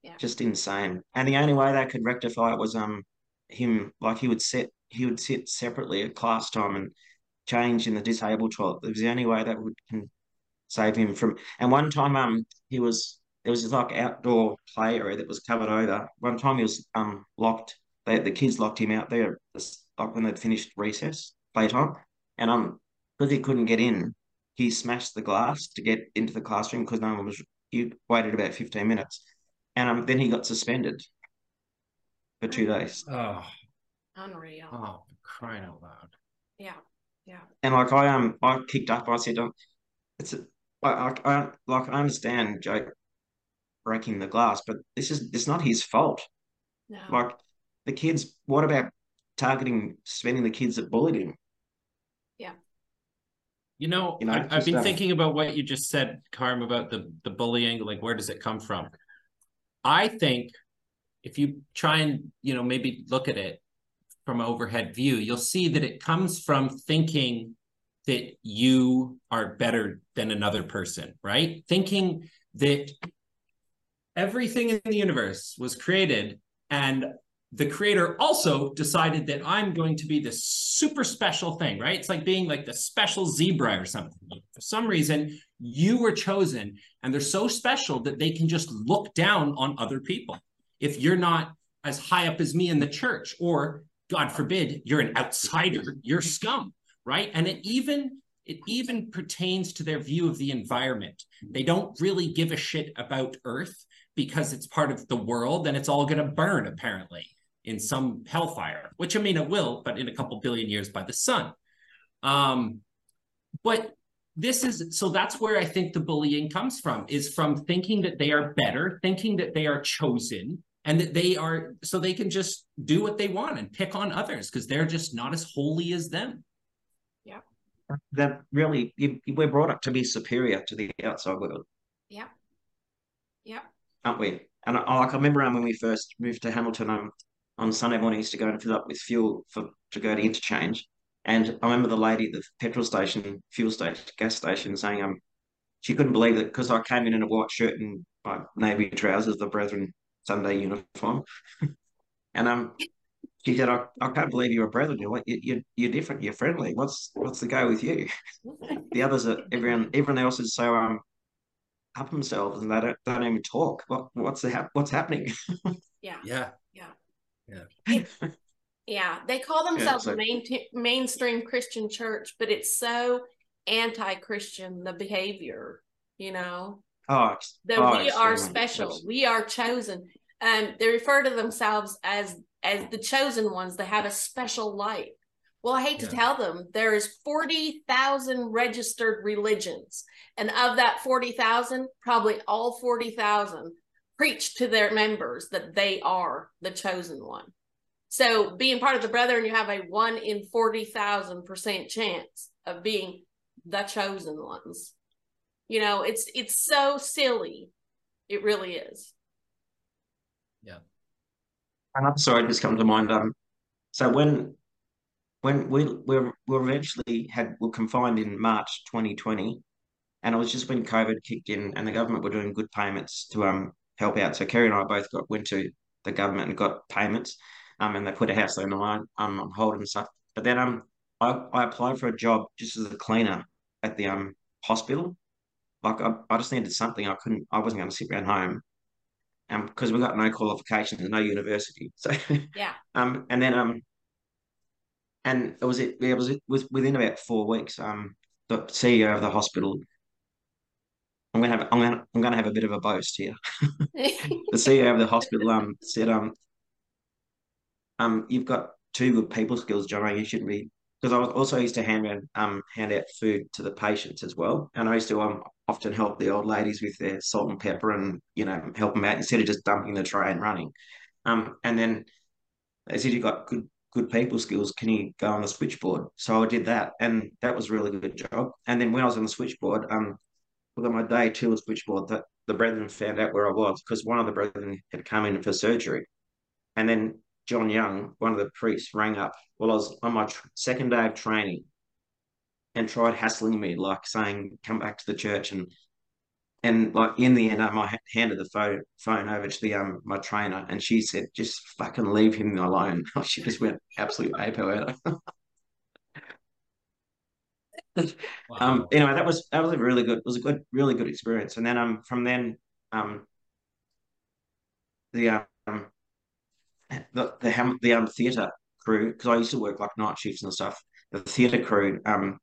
Yeah. just insane. And the only way they could rectify it was um him like he would sit he would sit separately at class time and change in the disabled toilet. It was the only way that would can save him from. And one time um he was there was this like outdoor play area that was covered over. One time he was um locked. They, the kids locked him out there just, like when they'd finished recess playtime, and um because he couldn't get in, he smashed the glass to get into the classroom because no one was. He waited about fifteen minutes, and um then he got suspended for two days. Oh, Unreal. oh, crying out loud. Yeah. Yeah. And like I um I kicked up. I said, um, it's a, I, I, I like I understand Jake breaking the glass, but this is it's not his fault. No. Like the kids, what about targeting spending the kids that bullied him? You know, You know, I, I've been um, thinking about what you just said, Carm, about the the bullying. Like, where does it come from? I think if you try and you know maybe look at it from an overhead view, you'll see that it comes from thinking that you are better than another person, right? Thinking that everything in the universe was created and the creator also decided that I'm going to be this super special thing, right? It's like being like the special zebra or something. For some reason, you were chosen and they're so special that they can just look down on other people. If you're not as high up as me in the church, or God forbid, you're an outsider, you're scum, right? And it even it even pertains to their view of the environment. They don't really give a shit about Earth because it's part of the world and it's all going to burn apparently in some hellfire, which I mean it will, but in a couple billion years by the sun. Um, but this is so that's where I think the bullying comes from is from thinking that they are better, thinking that they are chosen, and that they are so they can just do what they want and pick on others because they're just not as holy as them. That really, you, we're brought up to be superior to the outside world, Yeah. Yeah. aren't we? And I, like I remember um, when we first moved to Hamilton, um, on Sunday mornings to go and fill up with fuel for to go to interchange. And I remember the lady at the petrol station, fuel station, gas station, saying um, she couldn't believe it because I came in in a white shirt and my navy trousers, the Brethren Sunday uniform, and um, she said, I, I can't believe you're a Brethren. You're like you, you you're different. You're friendly. What's what's the go with you? The others are everyone. Everyone else is so um up themselves and they don't they don't even talk. What what's the hap- what's happening? Yeah. Yeah. Yeah, Yeah. Yeah. they call themselves so- a main mainstream Christian church, but it's so anti-Christian the behavior, you know. Oh, That oh, we are special, That's- we are chosen. Um, they refer to themselves as as the chosen ones. They have a special light. Well, I hate to tell them there is forty thousand registered religions, and of that forty thousand, probably all forty thousand preach to their members that they are the chosen one. So being part of the brethren, you have a one in 40,000 percent chance of being the chosen ones. You know, it's, it's so silly. It really is. Another story just come to mind. Um, so when when we we we eventually had were confined in March 2020, and it was just when COVID kicked in, and the government were doing good payments to um help out. So Kerry and I both got went to the government and got payments, um and my they put a house loan on um, on hold and stuff. But then um, I, I applied for a job just as a cleaner at the um hospital. Like I, I just needed something. I couldn't. I wasn't going to sit around home, um, because we got no qualifications and no university. So Yeah. um, and then um, and it was it. It was it was within about four weeks. Um, the CEO of the hospital. I'm gonna have I'm gonna I'm gonna have a bit of a boast here. The CEO of the hospital um said um um you've got two good people skills, John. You shouldn't be because I was also used to hand around, um hand out food to the patients as well, and I used to um often help the old ladies with their salt and pepper and you know help them out instead of just dumping the tray and running. Um, and then they said you got good good people skills. Can you go on the switchboard? So I did that, and that was a really good job. And then when I was on the switchboard, um, at my day two of switchboard that the brethren found out where I was because one of the brethren had come in for surgery, and then John Young, one of the priests, rang up Well, I was on my tr- second day of training and tried hassling me, like saying, "Come back to the church." And and like in the end, um, I handed the phone phone over to the um my trainer, and she said, "Just fucking leave him alone." she just went absolute apo at her. Wow. Um, anyway, that was that was a really good, it was a good, really good experience. And then um from then um the um the the um, the um theatre crew because I used to work like night shifts and stuff. The theatre crew um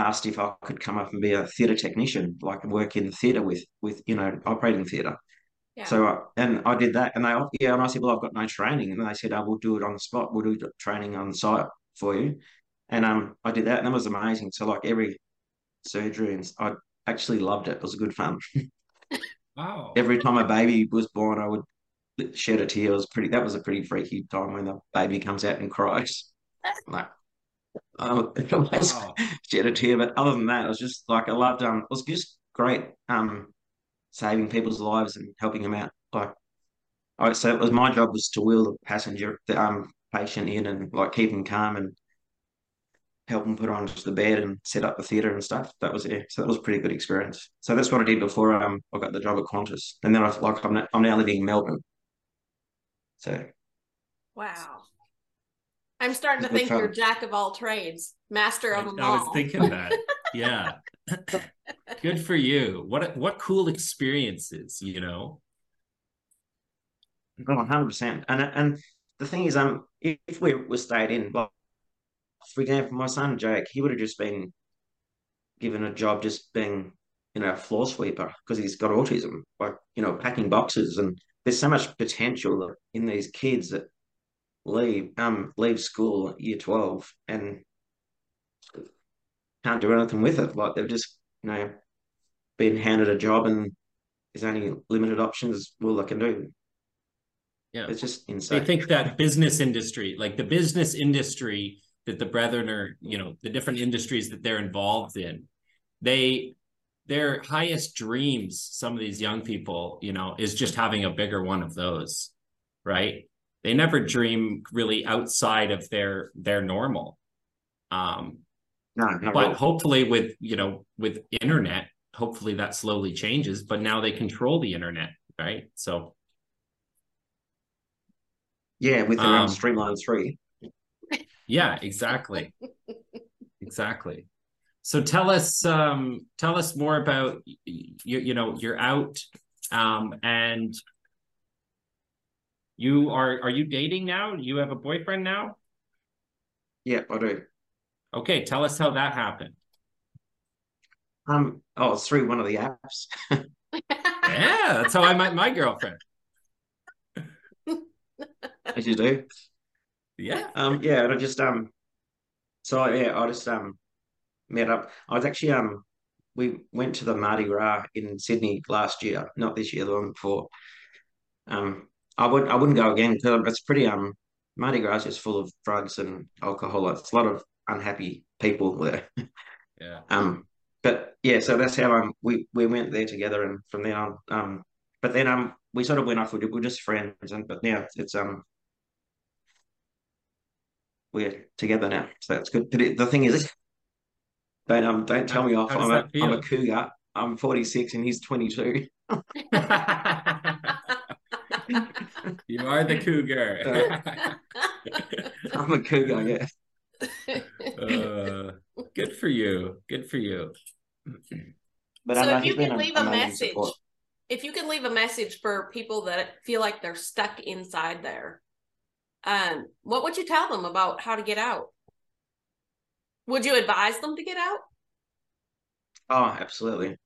asked if I could come up and be a theatre technician, like work in the theatre with with you know operating theatre. Yeah. So uh, and I did that, and they yeah, and I said, well, I've got no training, and they said, I will do it on the spot. We'll do the training on site for you, and um, I did that, and that was amazing. So like every surgery, and I actually loved it. It was good fun. wow. Every time a baby was born, I would shed a tear. It was pretty. That was a pretty freaky time when the baby comes out and cries. Like, um, it always Wow. shed a tear. But other than that, it was just like I loved. Um, it was just great. Um, saving people's lives and helping them out. Like, I so it was my job was to wheel the passenger, the um patient in and like keep them calm and help them put on to the bed and set up the theatre and stuff. That was it. So that was a pretty good experience. So that's what I did before um I got the job at Qantas, and then I like I'm now, I'm now living in Melbourne. So Wow. I'm starting to think you're jack of all trades, master I, of them I was all. thinking that. Yeah. Good for you. What what cool experiences, you know? Oh, 100%. And and the thing is, um, if, if we were stayed in, like, for example, my son Jake, he would have just been given a job just being, you know, a floor sweeper because he's got autism, like, you know, packing boxes. And there's so much potential in these kids that leave um leave school year 12 and can't do anything with it. Like they've just, you know, been handed a job and there's only limited options all they can do. Yeah. It's just insane. think that business industry, like the business industry that the brethren are, you know, the different industries that they're involved in, they their highest dreams, some of these young people, you know, is just having a bigger one of those, right? They never dream really outside of their their normal. Um, No, but really. hopefully with you know with internet hopefully that slowly changes but now they control the internet right so Yeah, with their Um, um, Streamline 3. yeah exactly exactly so tell us um tell us more about you you know you're out um and you are are you dating now you have a boyfriend now Yeah, I do. okay tell us how that happened Um, oh, it's through one of the apps. yeah that's how i met my girlfriend as you do. yeah Um, yeah, and I just um, so yeah, I just um met up. I was actually um, we went to the Mardi Gras in Sydney last year, not this year, the one before. Um, I would I wouldn't go again because it's pretty um, Mardi Gras is full of drugs and alcohol. It's a lot of unhappy people there. yeah Um, but yeah, so that's how um we we went there together, and from there on, um, but then um we sort of went off. We were just friends, and but now it's um we're together now, so that's good. But it, the thing is, don't um don't tell me off. I'm a am a cougar. I'm 46 and he's 22. you are the cougar. I'm a cougar, yeah. uh, good for you. Good for you. But so if you can leave a message, support. if you can leave a message for people that feel like they're stuck inside there, um, what would you tell them about how to get out? Would you advise them to get out? Oh, absolutely.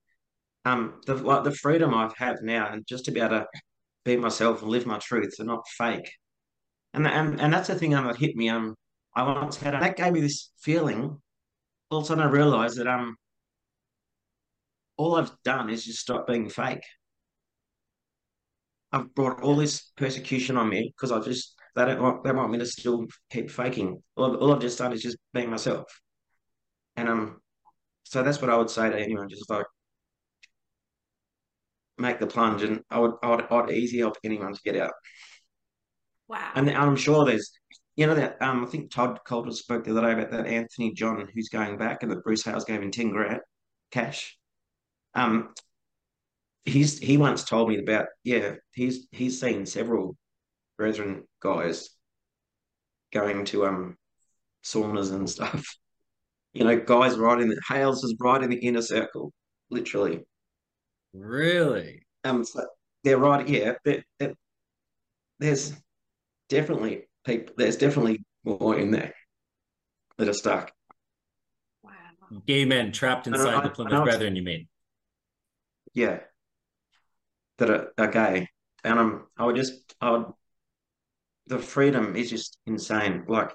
Um, the like the freedom I've had now, and just to be able to be myself and live my truth and not fake, and and and that's the thing um, that hit me. Um, I once had that gave me this feeling. All of a sudden, I realized that um, all I've done is just stop being fake. I've brought all this persecution on me because I just they don't want they want me to still keep faking. All, all I've just done is just being myself, and um, so that's what I would say to anyone. Just like make the plunge, and I would I would, I'd easy help anyone to get out. Wow. And I'm sure there's, you know, that um, I think Todd Coulter spoke the other day about that Anthony John who's going back, and that Bruce Hales gave him ten grand cash. Um, he's he once told me about yeah he's he's seen several brethren guys going to um saunas and stuff. You know, guys right in the Hales is right in the inner circle, literally. Really? Um, so they're right. Yeah, they're, they're, there's definitely people. There's definitely more in there that are stuck. Wow. Gay men trapped inside I, the Plymouth Brethren. You mean? Yeah, that are, are gay, and um, I would just, I would. The freedom is just insane. Like,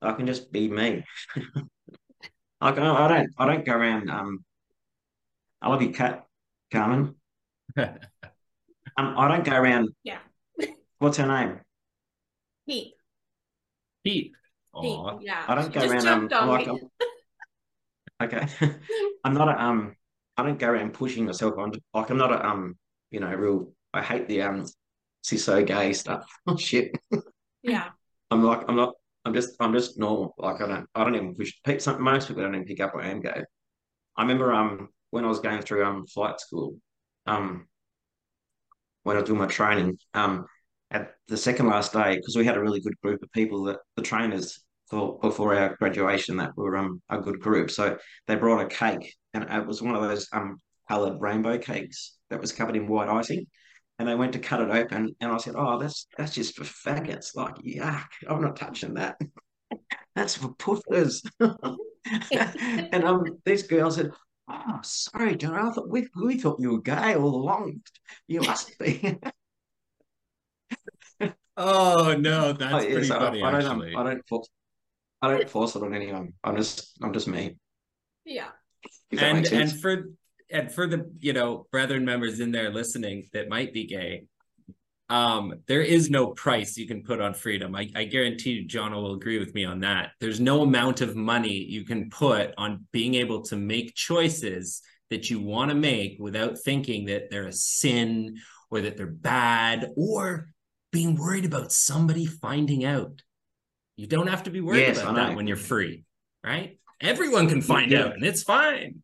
I can just be me. I, I don't, I don't go around. Um, I love you, cat. Carmen. um, I don't go around. Yeah. What's her name? Pete. Pete. Pete. Yeah. I don't go Just around. Um, like, I'm, okay. I'm not a um. I don't go around pushing myself on. Like I'm not a um. You know, real. I hate the um. CISO gay stuff. Oh shit. Yeah. I'm like I'm not. I'm just I'm just normal. Like I don't I don't even push. Pete, most people don't even pick up I am gay. I remember um when I was going through um flight school, um, when I was doing my training, um, at the second last day, because we had a really good group of people that the trainers for before our graduation that were um a good group. So they brought a cake, and it was one of those um coloured rainbow cakes that was covered in white icing. And they went to cut it open, and I said, "Oh, that's that's just for faggots. Like, yuck! I'm not touching that. that's for puffers." and um, these girls said, Oh, sorry, John. I thought we, we thought you were gay all along. You must be. oh no, that's oh, pretty funny. I, I, don't. Um, I don't force. I don't force it on anyone. I'm just. I'm just me. Yeah. And and for and for the you know brethren members in there listening that might be gay, um, there is no price you can put on freedom. I, I guarantee you, John will agree with me on that. There's no amount of money you can put on being able to make choices that you want to make without thinking that they're a sin or that they're bad or being worried about somebody finding out. You don't have to be worried yes, about that when you're free, right? Everyone can find yeah. out and it's fine.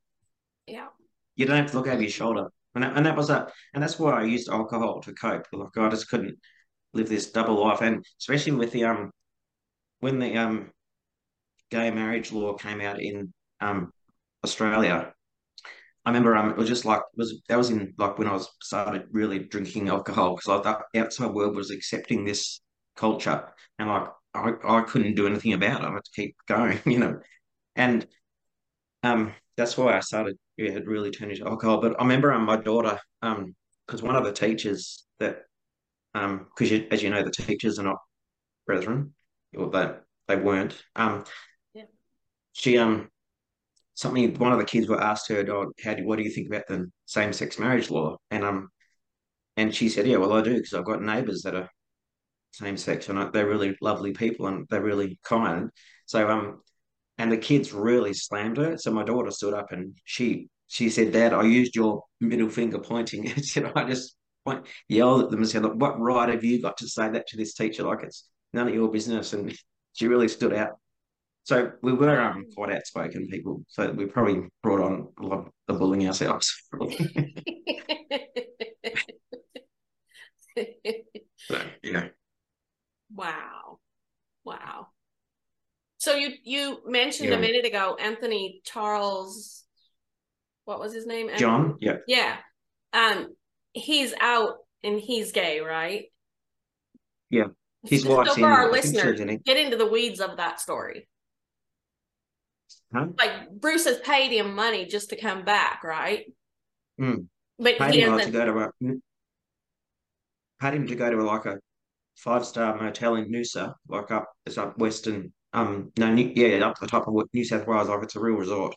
Yeah. You don't have to look over your shoulder. And that, and that was a, and that's why I used alcohol to cope. Like I just couldn't live this double life, and especially with the um, when the um, gay marriage law came out in um Australia, I remember um, it was just like it was that was in like when I was started really drinking alcohol because like the outside world was accepting this culture, and like I, I couldn't do anything about it. I had to keep going, you know, and um, that's why I started yeah, it really turned into alcohol. But I remember um, my daughter, um, because one of the teachers that, um, because as you know, the teachers are not brethren, or they they weren't. Um, yeah. she um, something one of the kids were asked her, oh, how do what do you think about the same sex marriage law? And um, and she said, yeah, well, I do because I've got neighbours that are same sex and they're really lovely people and they're really kind. So um, and the kids really slammed her. So my daughter stood up and she she said, "Dad, I used your middle finger pointing." and said, "I just point, yelled at them and said, Look, what right have you got to say that to this teacher? Like it's none of your business." And she really stood out. So we were um, quite outspoken people. So we probably brought on a lot of the bullying ourselves. So, yeah. wow. Wow. So you you mentioned Yeah. a minute ago Anthony Charles what was his name? John, yeah. Yeah. Um he's out and he's gay, right? Yeah. His so wife's for our listeners, get into the weeds of that story. Huh? Like Bruce has paid him money just to come back, right? Mm. But Paid he him like to doesn't. go to a paid him to go to like a five star motel in Noosa, like up it's up western um no New, yeah up to the top of New South Wales, like it's a real resort.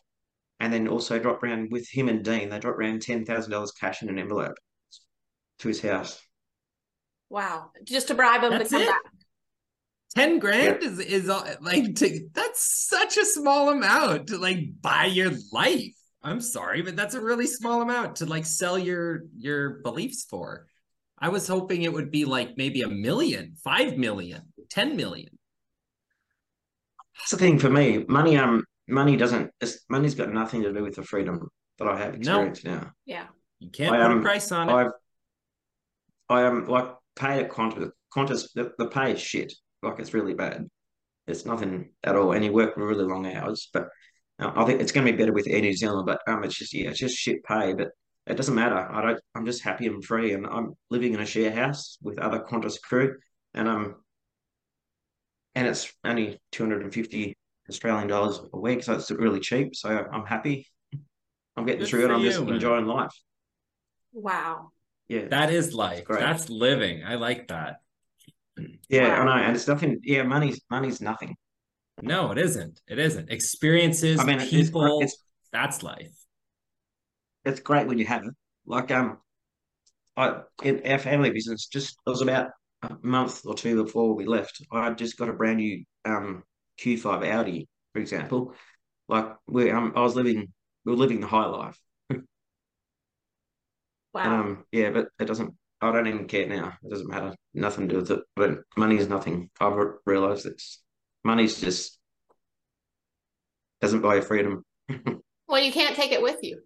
And then also dropped around with him and Dean. They dropped around ten thousand dollars cash in an envelope to his house. Wow, just to bribe him That's to come it? back. 10 grand is is all, like to, that's such a small amount to like buy your life. I'm sorry, but that's a really small amount to like sell your your beliefs for. I was hoping it would be like maybe a million, five million, ten million. That's the thing for me. Money um money doesn't it's, money's got nothing to do with the freedom that I have No. experienced now. Yeah. You can't I, put a um, price on it. I've I am like paid at Qantas. Qantas the, the pay is shit. Like it's really bad. It's nothing at all, and you work really long hours. But uh, I think it's going to be better with Air New Zealand. But um, it's just yeah, it's just shit pay. But it doesn't matter. I don't. I'm just happy and free, and I'm living in a share house with other Qantas crew, and um, and it's only two hundred and fifty Australian dollars a week, so it's really cheap. So I'm happy. I'm getting Good through it. I'm just man. enjoying life. Wow. Yeah. that is life. great. That's living. I like that. Yeah, Wow. I know, and it's nothing. Yeah, money's money's nothing. No, it isn't. It isn't. Experiences, I mean, it's people, it's that's life. it's great when you have it. Like um, I in our family business, just it was about a month or two before we left. I just got a brand new um Q5 Audi, for example. Like we um, I was living, we were living the high life. Wow. And um, yeah, but it doesn't. I don't even care now. It doesn't matter. Nothing to do with it. But money is nothing. I've re- realized it's money's just doesn't buy you freedom. well, you can't take it with you.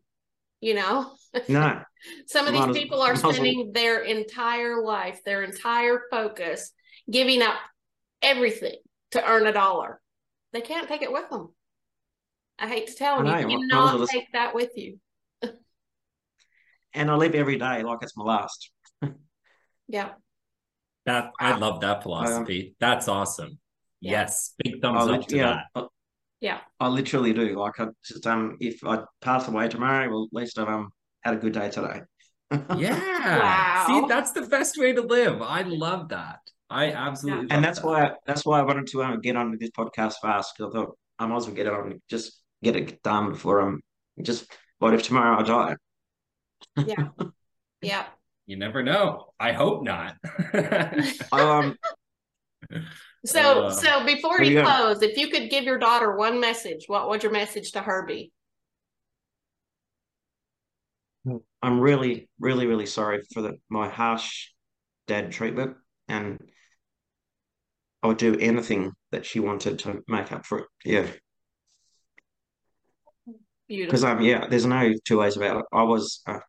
You know, No, some of these as- people are might as spending their entire life, their entire focus, giving up everything to earn a dollar. They can't take it with them. I hate to tell I them, know, you cannot well take that with you. and I live every day like it's my last. Yeah. That I love that philosophy. That's awesome. Yeah. Yes, big thumbs I up lit- to yeah, that. Uh, I, Yeah. I literally do. Like I just um, if I pass away tomorrow, well, at least I've um had a good day today. Yeah. Wow. See, that's the best way to live. I love that. I absolutely and love that's that. why that's why I wanted to um, get on with this podcast fast because I thought I might as well get it on, just get it done before um, just what if tomorrow I die? Yeah. Yeah. You never know. I hope not. I um, So, Uh, so before there you you close, if you could give your daughter one message, what would your message to her be? I'm really, really, really sorry for the my harsh dad treatment, and I would do anything that she wanted to make up for it. Yeah. Because Beautiful. um yeah, there's no two ways about it. I was uh,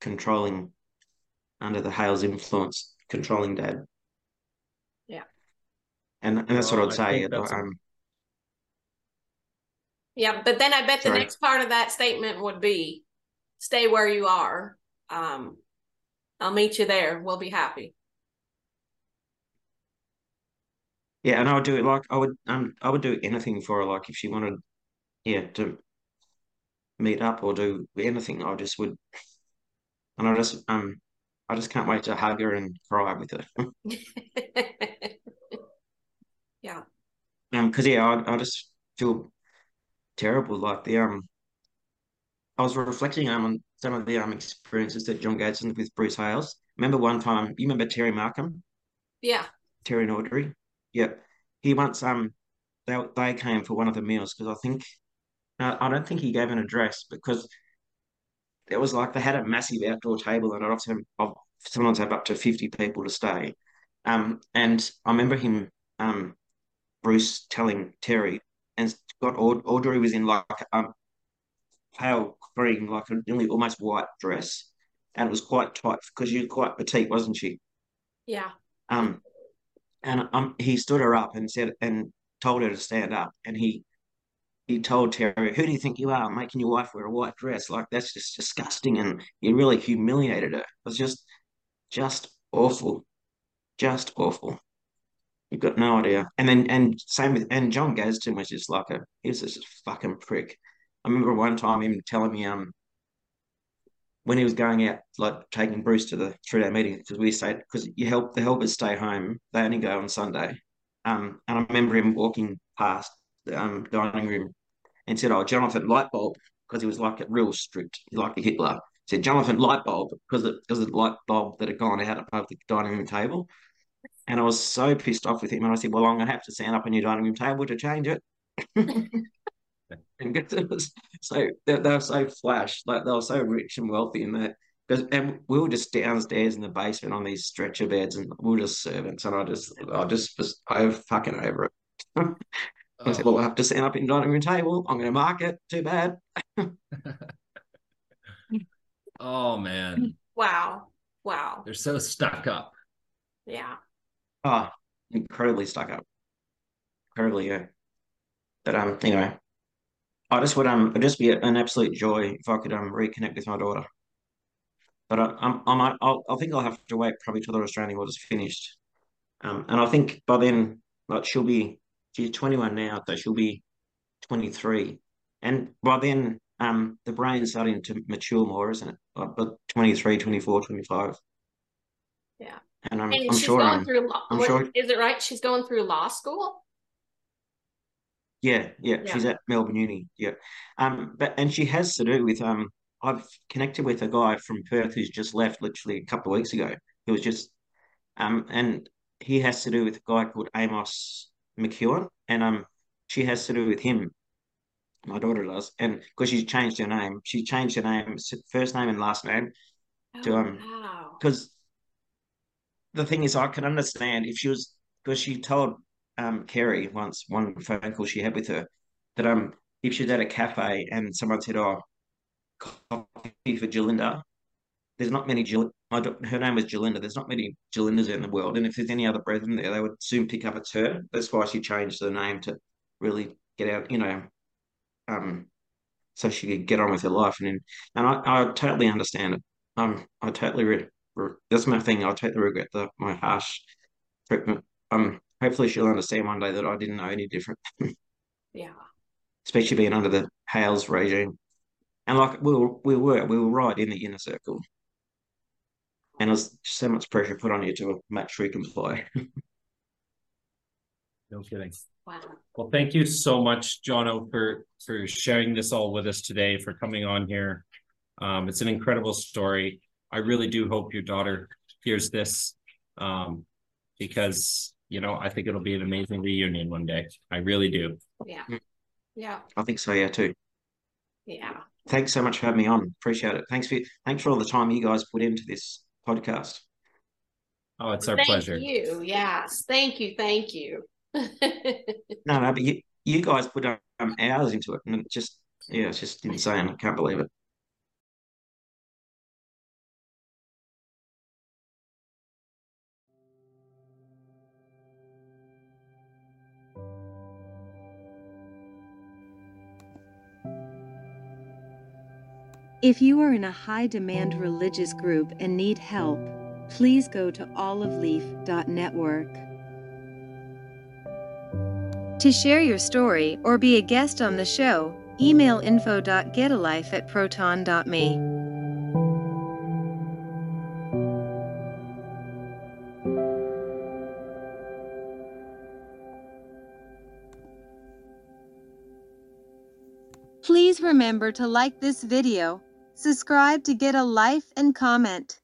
controlling under the Hales influence, controlling dad. Yeah. And and that's Well, what I'd I say. think that's a- Um, Yeah, but then I bet the next part of that statement would be stay where you are. Um, I'll meet you there. We'll be happy. yeah, and I would do it like I would um I would do anything for her. Like if she wanted, yeah, to meet up or do anything, I just would. And I just um I just can't wait to hug her and cry with her. Um, because yeah, I, I just feel terrible. Like the um, I was reflecting um, on some of the um experiences that John had with Bruce Hales. Remember one time, you remember Terry Markham, Yeah. Terry and Audrey? Yeah, he once um, they they came for one of the meals because I think, no, I don't think he gave an address because it was like they had a massive outdoor table and often of sometimes have up to fifty people to stay. Um, and I remember him um Bruce telling Terry, and got Aud- Audrey was in like um pale green, like a nearly almost white dress, and it was quite tight because was quite petite, wasn't she? Yeah. Um, and um, he stood her up and said and told her to stand up. And he he told Terry, "Who do you think you are, making your wife wear a white dress? Like that's just disgusting." And he really humiliated her. It was just just awful, just awful. You've got no idea. And then and same with and John Gazden was just like a he was just a fucking prick. I remember one time him telling me um when he was going out, like taking Bruce to the three day meeting, because we stayed, because you help the helpers stay home, they only go on Sunday. Um, and I remember him walking past the um, dining room and said, "Oh, Jonathan Lightbulb," because he was like a real strict, like a Hitler. He said Jonathan Lightbulb because it because the light bulb that had gone out above the dining room table. And I was so pissed off with him, and I said, "Well, I'm going to have to stand up on your dining room table to change it." and get was so they, they were so flash, like they were so rich and wealthy in that. Because and we were just downstairs in the basement on these stretcher beds, and we were just servants. And I just, I just was over fucking over it. I said, "Well, I have to stand up in the dining room table. I'm going to mark it. Too bad." oh man! Wow! Wow! They're so stuck up. Yeah. Oh, incredibly stuck up. Incredibly, yeah. But um, anyway, I just would um, it'd just be an absolute joy if I could um reconnect with my daughter. But I, I'm, I might, I'll, I think I'll have to wait probably till the Australian War is finished. Um, and I think by then, like she'll be, she's 21 now, so she'll be 23, and by then, um, the brain's starting to mature more, isn't it? Like, but 23, 24, 25. Yeah. And I'm, And I'm she's sure going I'm, through. Law, I'm what- sure- Is it right? She's going through law school. Yeah, yeah, Yeah. she's at Melbourne Uni. Yeah, um, but and she has to do with um. I've connected with a guy from Perth who's just left literally a couple of weeks ago. He was just um, and he has to do with a guy called Amos McEwen, and um, she has to do with him. My daughter does, and because she's changed her name, she changed her name, first name and last name, To, Oh, um, wow. because the thing is, I can understand if she was because she told um Kerry once one phone call she had with her that um if she's at a cafe and someone said, "Oh, coffee for Jalinda," there's not many. I her name was Jalinda. There's not many Jalindas in the world, and if there's any other brethren there, they would soon pick up it's her. That's why she changed the name to really get out, you know, um, so she could get on with her life. And and I, I totally understand it. Um, I totally that's my thing. I totally regret the my harsh treatment. Um, hopefully she'll understand one day that I didn't know any different, Yeah. especially being under the Hales regime. And like we were, we were, we were right in the inner circle, and there's so much pressure put on you to make sure you comply. No kidding. Wow. Well, thank you so much, Jono, for for sharing this all with us today, for coming on here. Um, it's an incredible story. I really do hope your daughter hears this, um, because you know I think it'll be an amazing reunion one day. I really do. Yeah. Mm. Yeah. I think so, yeah, too. Yeah. Thanks so much for having me on. Appreciate it. Thanks for thanks for all the time you guys put into this podcast. Oh, it's our Thank pleasure. you. Yes. Thank you. Thank you. No, no, but you you guys put um, hours into it, and it just yeah, it's just insane. I can't believe it. If you are in a high demand religious group and need help, please go to oliveleaf.network. To share your story or be a guest on the show, email info.getalife at proton.me. Please remember to like this video, subscribe to get a life and comment.